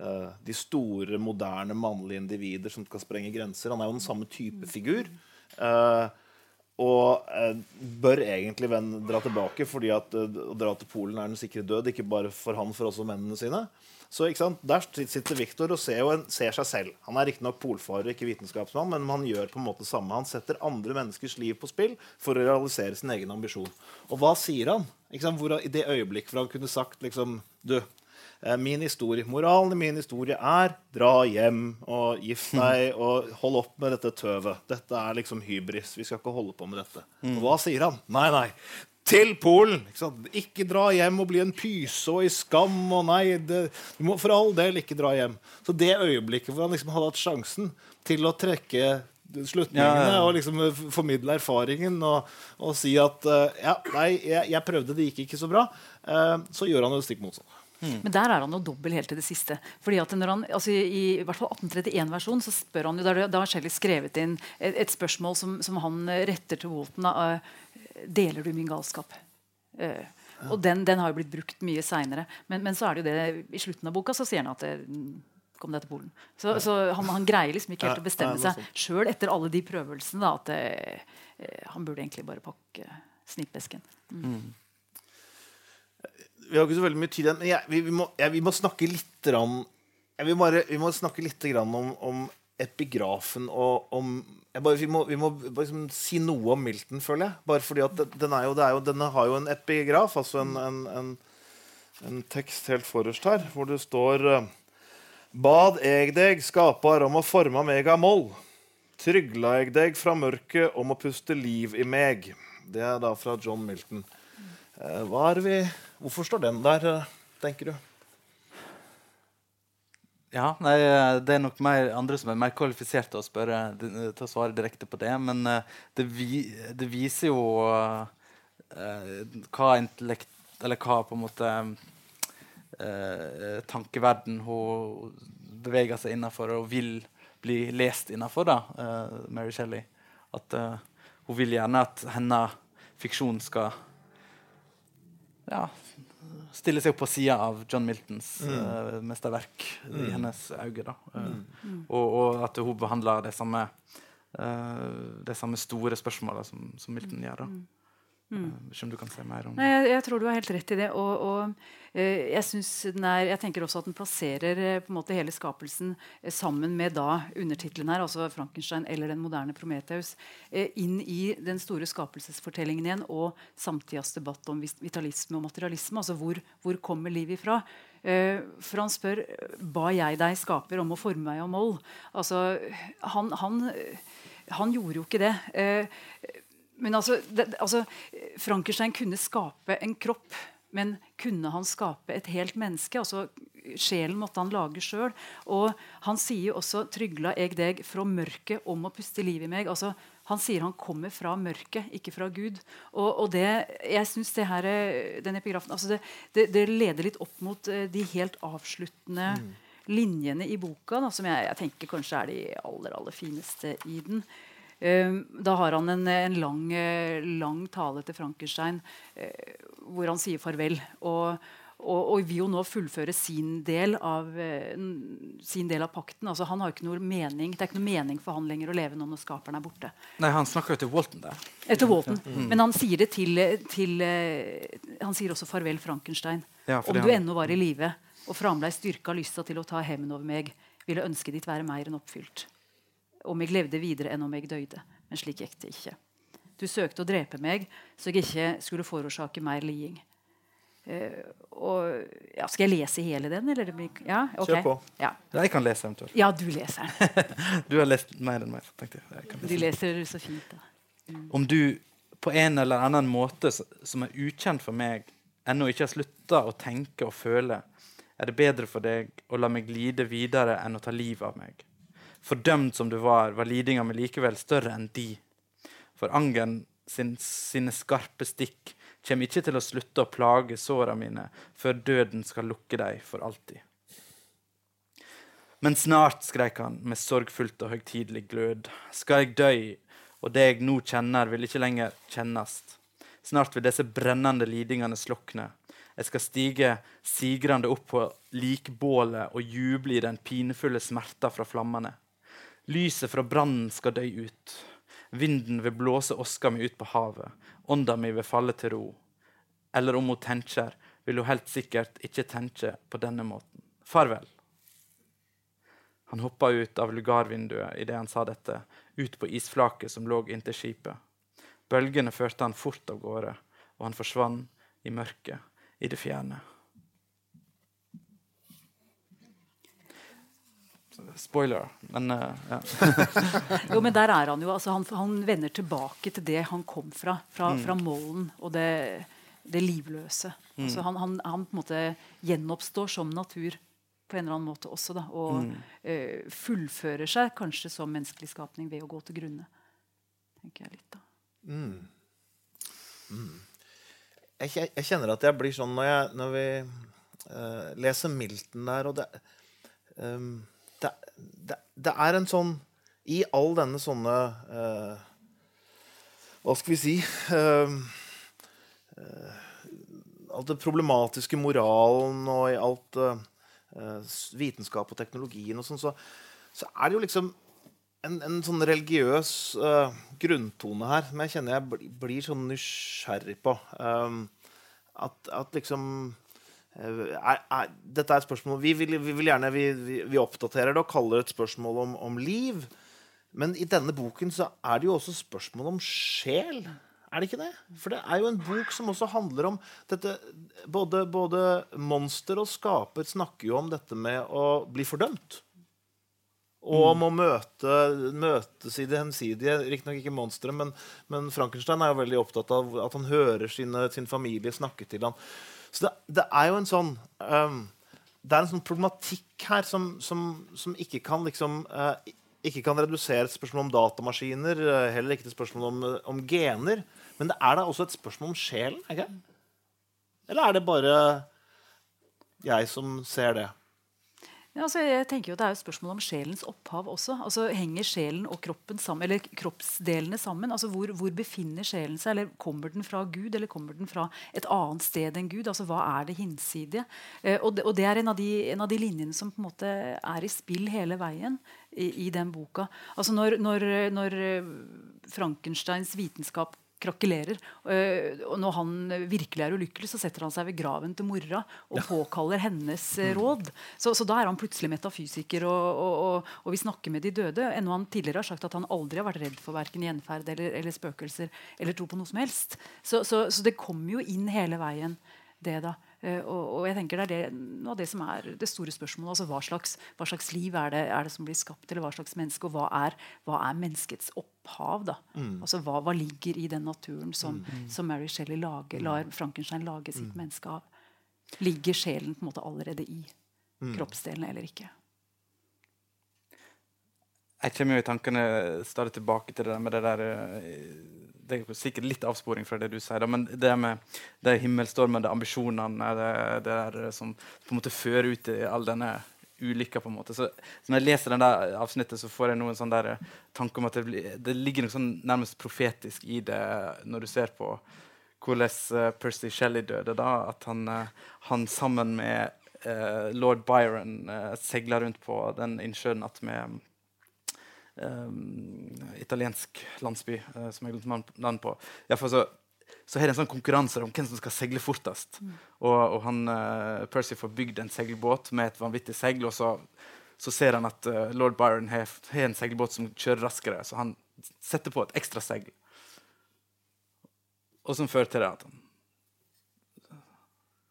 De store, moderne, mannlige individer som skal sprenge grenser. Han er jo den samme type figur. Eh, og eh, bør egentlig venn dra tilbake, fordi at eh, å dra til Polen er den sikre død. Ikke bare for han, for også mennene sine. Så? Der sitter Viktor og ser, en, ser seg selv. Han er riktignok polfarer, ikke vitenskapsmann, men han gjør på en måte samme. Han setter andre menneskers liv på spill for å realisere sin egen ambisjon. Og hva sier han? Hvor, I det øyeblikket hvor han kunne sagt liksom Du, eh, min historie, moralen i min historie er dra hjem og gift deg og hold opp med dette tøvet. Dette er liksom hybris. Vi skal ikke holde på med dette. Og hva sier han? Nei, nei. Til Polen! Ikke, ikke dra hjem og bli en pyse og i skam. og nei, det, Du må for all del ikke dra hjem. Så det øyeblikket hvor han liksom hadde hatt sjansen til å trekke slutningene Ja, ja. og liksom formidle erfaringen og, og si at uh, ja, nei, jeg, jeg prøvde, det gikk ikke så bra, uh, så gjør han jo stikk motsatt. Men der er han jo dobbel helt til det siste. Fordi at når han, altså I, i hvert fall 1831-versjonen så spør han jo, da, har Shelley skrevet inn et, et spørsmål som, som han eh, retter til Walton. Eh, Deler du min galskap? Eh, og den, den har jo blitt brukt mye seinere. Men, men så er det jo det i slutten av boka så sier han at det, Kom deg til Polen. Så, så han, han greier liksom ikke helt Ja, å bestemme ja, seg sjøl etter alle de prøvelsene da, at eh, eh, han burde egentlig bare pakke snippesken. Vi har ikke så veldig mye tid igjen, men jeg, vi, vi, må, jeg, vi må snakke litt rann, jeg vi, bare, Vi må snakke litt grann om, om epigrafen og om bare, Vi må, må liksom si noe om Milton, føler jeg. Bare fordi at den, er jo, er jo, den har jo en epigraf, altså en, en, en, en tekst helt forrest her, hvor det står eh, Bad eg deg, skapar om å forma meg av moll. Trygla eg deg fra mørket om å puste liv i meg. Det er da fra John Milton. Eh, hva er vi Hvorfor står den der, eh, tenker du? Ja, nei, Det er nok mer, andre som er mer kvalifisert til å, spørre, til å svare direkte på det. Men eh, det, vi, det viser jo eh, hva intellekt Eller hva på en måte eh, tankeverden hun beveger seg innafor og vil bli lest innafor, eh, Mary Shelley. At eh, hun vil gjerne at hennes fiksjon skal ja, stille seg opp på sida av John Miltons eh, mesterverk i hennes øyne. da. mm. og, og at hun behandler det samme, uh, det samme store spørsmålet som, som Milton gjør. da. Eh, Ikke du kan si mer om Nei, jeg, jeg tror du har helt rett i det. Og, og eh, jeg, synes den er, jeg tenker også at den plasserer eh, på en måte hele skapelsen eh, sammen med da undertittelen her, altså Frankenstein eller Den moderne Prometheus, eh, inn i den store skapelsesfortellingen igjen, og samtidas debatt om vitalisme og materialisme. Altså hvor, hvor kommer livet ifra? Eh, for han spør ba jeg deg skaper om å forme meg av moll. Altså, han, han, han gjorde jo ikke det. Eh, men altså, det, altså, Frankenstein kunne skape en kropp, men kunne han skape et helt menneske? altså Sjelen måtte han lage sjøl. Og han sier jo også 'trygla eg deg fra mørket om å puste liv i meg'. altså Han sier han kommer fra mørket, ikke fra Gud. Og, og det, jeg synes det her, eh, den epigrafen altså det, det, det leder litt opp mot eh, de helt avsluttende linjene i boka, da, som jeg, jeg, tenker kanskje er de aller, aller fineste i den. Um, da har han en, en lang, lang, tale til Frankenstein uh, hvor han sier farvel. Og, og, og, vil jo nå fullføre sin del av, uh, sin del av pakten. Altså, han har ikke noe mening, Det er ikke noe mening for han lenger å leve nå når skaperen er borte. Nei, Han snakker jo til Walton der. Etter Walton. Mm. Men han sier det til, til Han sier også 'farvel, Frankenstein'. Ja, Om du han... ennå var i live og framleis styrka lysta til å ta hevn over meg, ville ønsket ditt være mer enn oppfylt. Om jeg levde videre enn om jeg døde. Men slik gikk det ikke. Du søkte å drepe meg, så jeg ikke skulle forårsake mer liding. Uh, og, ja, skal jeg lese hele den? Eller? Ja, okay. Kjør på. Ja. Jeg kan lese eventuelt. Ja, du leser du har lest mer enn meg. jeg. Du leser så fint. Mm. Om du på en eller annen måte som er ukjent for meg, ennå ikke har slutta å tenke og føle, er det bedre for deg å la meg glide videre enn å ta livet av meg. Fordømt som du var, var lidinga mi likevel større enn de. For angeren sin, sine skarpe stikk kommer ikke til å slutte å plage såra mine før døden skal lukke deg for alltid. Men snart, skreik han med sorgfullt og høgtidelig glød, skal jeg dø, og det jeg nå kjenner, vil ikke lenger kjennes. Snart vil disse brennende lidingene slukne. Jeg skal stige sigrende opp på likbålet og juble i den pinefulle smerta fra flammene. Lyset fra brannen skal dø ut. Vinden vil blåse oska mi ut på havet. Ånda mi vil falle til ro. Eller om hun tenker, vil hun helt sikkert ikke tenke på denne måten. Farvel. Han hoppa ut av lugarvinduet idet han sa dette, ut på isflaket som lå inntil skipet. Bølgene førte han fort av gårde, og han forsvant i mørket i det fjerne. Spoiler, men uh, ja. jo, men der er han jo. Altså, han, han, vender tilbake til det han kom fra. Fra, mm. fra mollen og det, det livløse. Mm. Altså, han, han, han, på en måte gjenoppstår som natur på en eller annen måte også. Da, og mm. uh, fullfører seg kanskje som menneskelig skapning ved å gå til grunne. tenker jeg litt da. Mm. Mm. Jeg, jeg, kjenner at jeg blir sånn når, jeg, når vi uh, leser Milton der, og det, um, det, det, er en sånn I all denne sånne uh, Hva skal vi si uh, Alt det problematiske moralen og i alt vitenskap og teknologien og sånn, så, så er det jo liksom en, en, sånn religiøs uh, grunntone her som jeg kjenner jeg blir, blir sånn nysgjerrig på. Um, at, at, liksom er, er, Dette er et spørsmål Vi vil, vi vil gjerne vi, vi, oppdaterer det og kaller det et spørsmål om, om, liv. Men i denne boken så er det jo også spørsmål om sjel. Er det ikke det? For det er jo en bok som også handler om dette Både, både monster og skaper snakker jo om dette med å bli fordømt. Og om å møte, møtes i det hensidige. Riktignok ikke monsteret, men, men, Frankenstein er jo veldig opptatt av at han hører sine, sin familie snakke til ham. Så det, det, er jo en sånn um, Det er en sånn problematikk her som, som, som ikke kan liksom uh, ikke kan redusere et spørsmål om datamaskiner, uh, heller ikke et spørsmål om, om, gener. Men det er da også et spørsmål om sjelen? Eller er det bare jeg som ser det? Ja, altså jeg tenker jo Det er et spørsmål om sjelens opphav også. Altså Henger sjelen og kroppen sammen, eller kroppsdelene sammen? Altså hvor, hvor, befinner sjelen seg? eller Kommer den fra Gud, eller kommer den fra et annet sted enn Gud? Altså Hva er det hinsidige? Eh, og, det, og, det, er en av, de, en av, de, linjene som på en måte er i spill hele veien i, i den boka. Altså Når, når, når Frankensteins vitenskap krakelerer. Eh, og når han virkelig er ulykkelig, så setter han seg ved graven til mora og påkaller hennes eh, mm. råd. Så, så, da er han plutselig metafysiker og, og, og, og vi snakker med de døde. Ennå han tidligere har sagt at han aldri har vært redd for verken gjenferd eller, eller, spøkelser eller tro på noe som helst. Så, så, så det kommer jo inn hele veien, det da. Uh, og, og, jeg tenker Det er det, noe av det som er det store spørsmålet. altså Hva slags, hva slags liv er det, er det, som blir skapt, eller hva slags menneske? Og hva er, hva er menneskets opphav? da? Mm. Altså hva, hva, ligger i den naturen som, mm. som Mary Shelley lager, lar Frankenstein lage sitt mm. menneske av? Ligger sjelen på en måte allerede i mm. kroppsdelene eller ikke? Jeg kommer jo i tankene stadig tilbake til det der med det der uh, det er sikkert litt avsporing fra det du sier, men det med de himmelstormende ambisjonene det, det der, som på en måte fører ut i all denne ulykka. på en måte. Så, så, Når jeg leser den der avsnittet, så får jeg noen sånn der tanke om at det, det ligger noe sånn nærmest profetisk i det når du ser på hvordan uh, Percy Shelley døde. da, At han, uh, han sammen med uh, lord Byron seiler rundt på den innsjøen med italiensk landsby som jeg glemte navnet på. I fall så så har de en sånn konkurranse om hvem som skal seile fortest. Mm. Og, og, han, uh, Percy får bygd en seilbåt med et vanvittig seil, og så, så ser han at uh, lord Byron har, har en seilbåt som kjører raskere, så han setter på et ekstra seil. Og som fører til det at han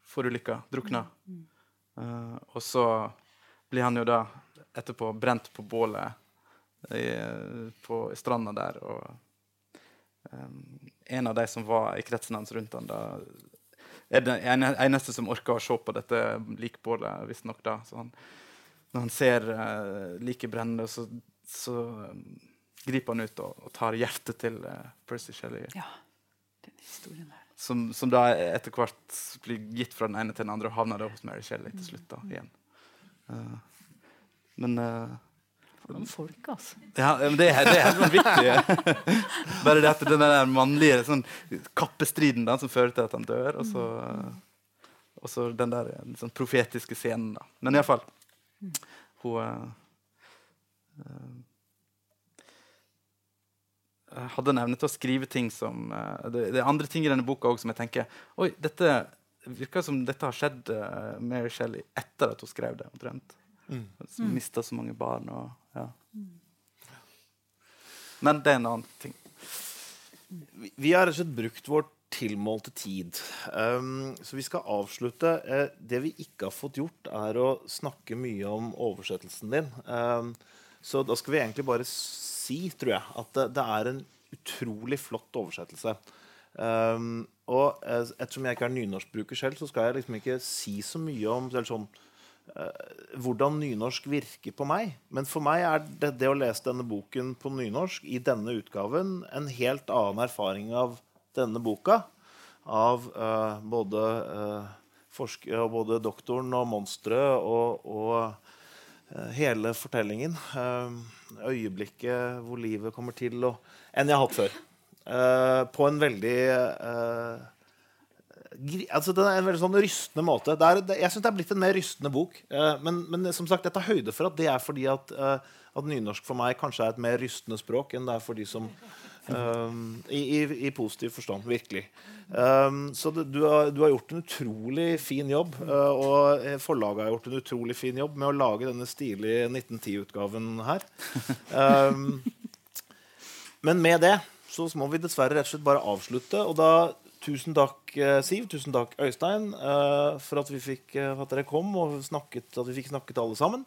forulykka, drukna. Mm. Uh, og så blir han jo da etterpå brent på bålet på stranda der. og um, en av de som var i kretsen hans rundt han, da, er den eneste som orker å se på dette likbålet, visstnok. Når han ser uh, liket brenne, så, så um, griper han ut og, og tar hjertet til uh, Percy Shelley. Ja, den historien der. Som, som, da etter hvert blir gitt fra den ene til den andre og havner hos Mary Shelley til slutt. da, igjen. Uh, men uh, noen folk, altså. Ja, men det, er, det er helt viktig. Bare det at den der mannlige sånn, kappestriden da, som fører til at han dør, og så, og så den der sånn profetiske scenen. da. Men iallfall Hun uh, hadde en evne til å skrive ting som uh, det, det, er andre ting i denne boka også, som jeg tenker Oi, dette virker som dette har skjedd uh, Mary Shelley etter at hun skrev det. omtrent. Mm. Mista så mange barn. og ja. Men det er en annen ting. Vi har rett og slett brukt vår tilmålte tid. Um, så vi skal avslutte. Uh, det vi ikke har fått gjort, er å snakke mye om oversettelsen din. Um, så da skal vi egentlig bare si, tror jeg, at det, det er en utrolig flott oversettelse. Um, og uh, ettersom jeg ikke er nynorskbruker selv, så skal jeg liksom ikke si så mye om sånn, Eh, hvordan nynorsk virker på meg. Men for meg er det, det, å lese denne boken på nynorsk i denne utgaven en helt annen erfaring av denne boka. Av uh, både, uh, både, doktoren og monsteret og, og uh, hele fortellingen. øyeblikket hvor livet kommer til, og, enn jeg har hatt før. på en veldig altså, det er en veldig sånn rystende måte. Er, det, jeg syns det er blitt en mer rystende bok. Eh, men, men, som sagt, jeg tar høyde for at det er fordi at, eh, at, nynorsk for meg kanskje er et mer rystende språk enn det er for de som um, i, i, i, positiv forstand. Virkelig. Um, så det, du, har, du, har, gjort en utrolig fin jobb. Uh, og forlaget har gjort en utrolig fin jobb med å lage denne stilige 1910-utgaven her. Um, men med det så må vi dessverre rett og slett bare avslutte. Og da Tusen takk, eh, Siv. Tusen takk, Øystein, eh, for at, fikk, eh, at dere kom og snakket, at vi fikk snakket alle sammen.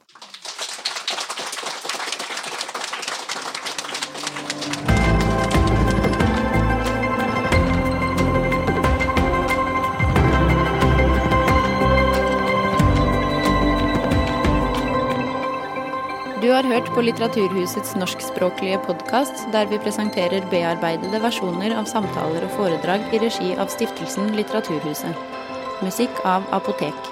Du har hørt på Litteraturhusets norskspråklige podkast, der vi presenterer bearbeidede versjoner av samtaler og foredrag i regi av stiftelsen Litteraturhuset. Musikk av Apotek.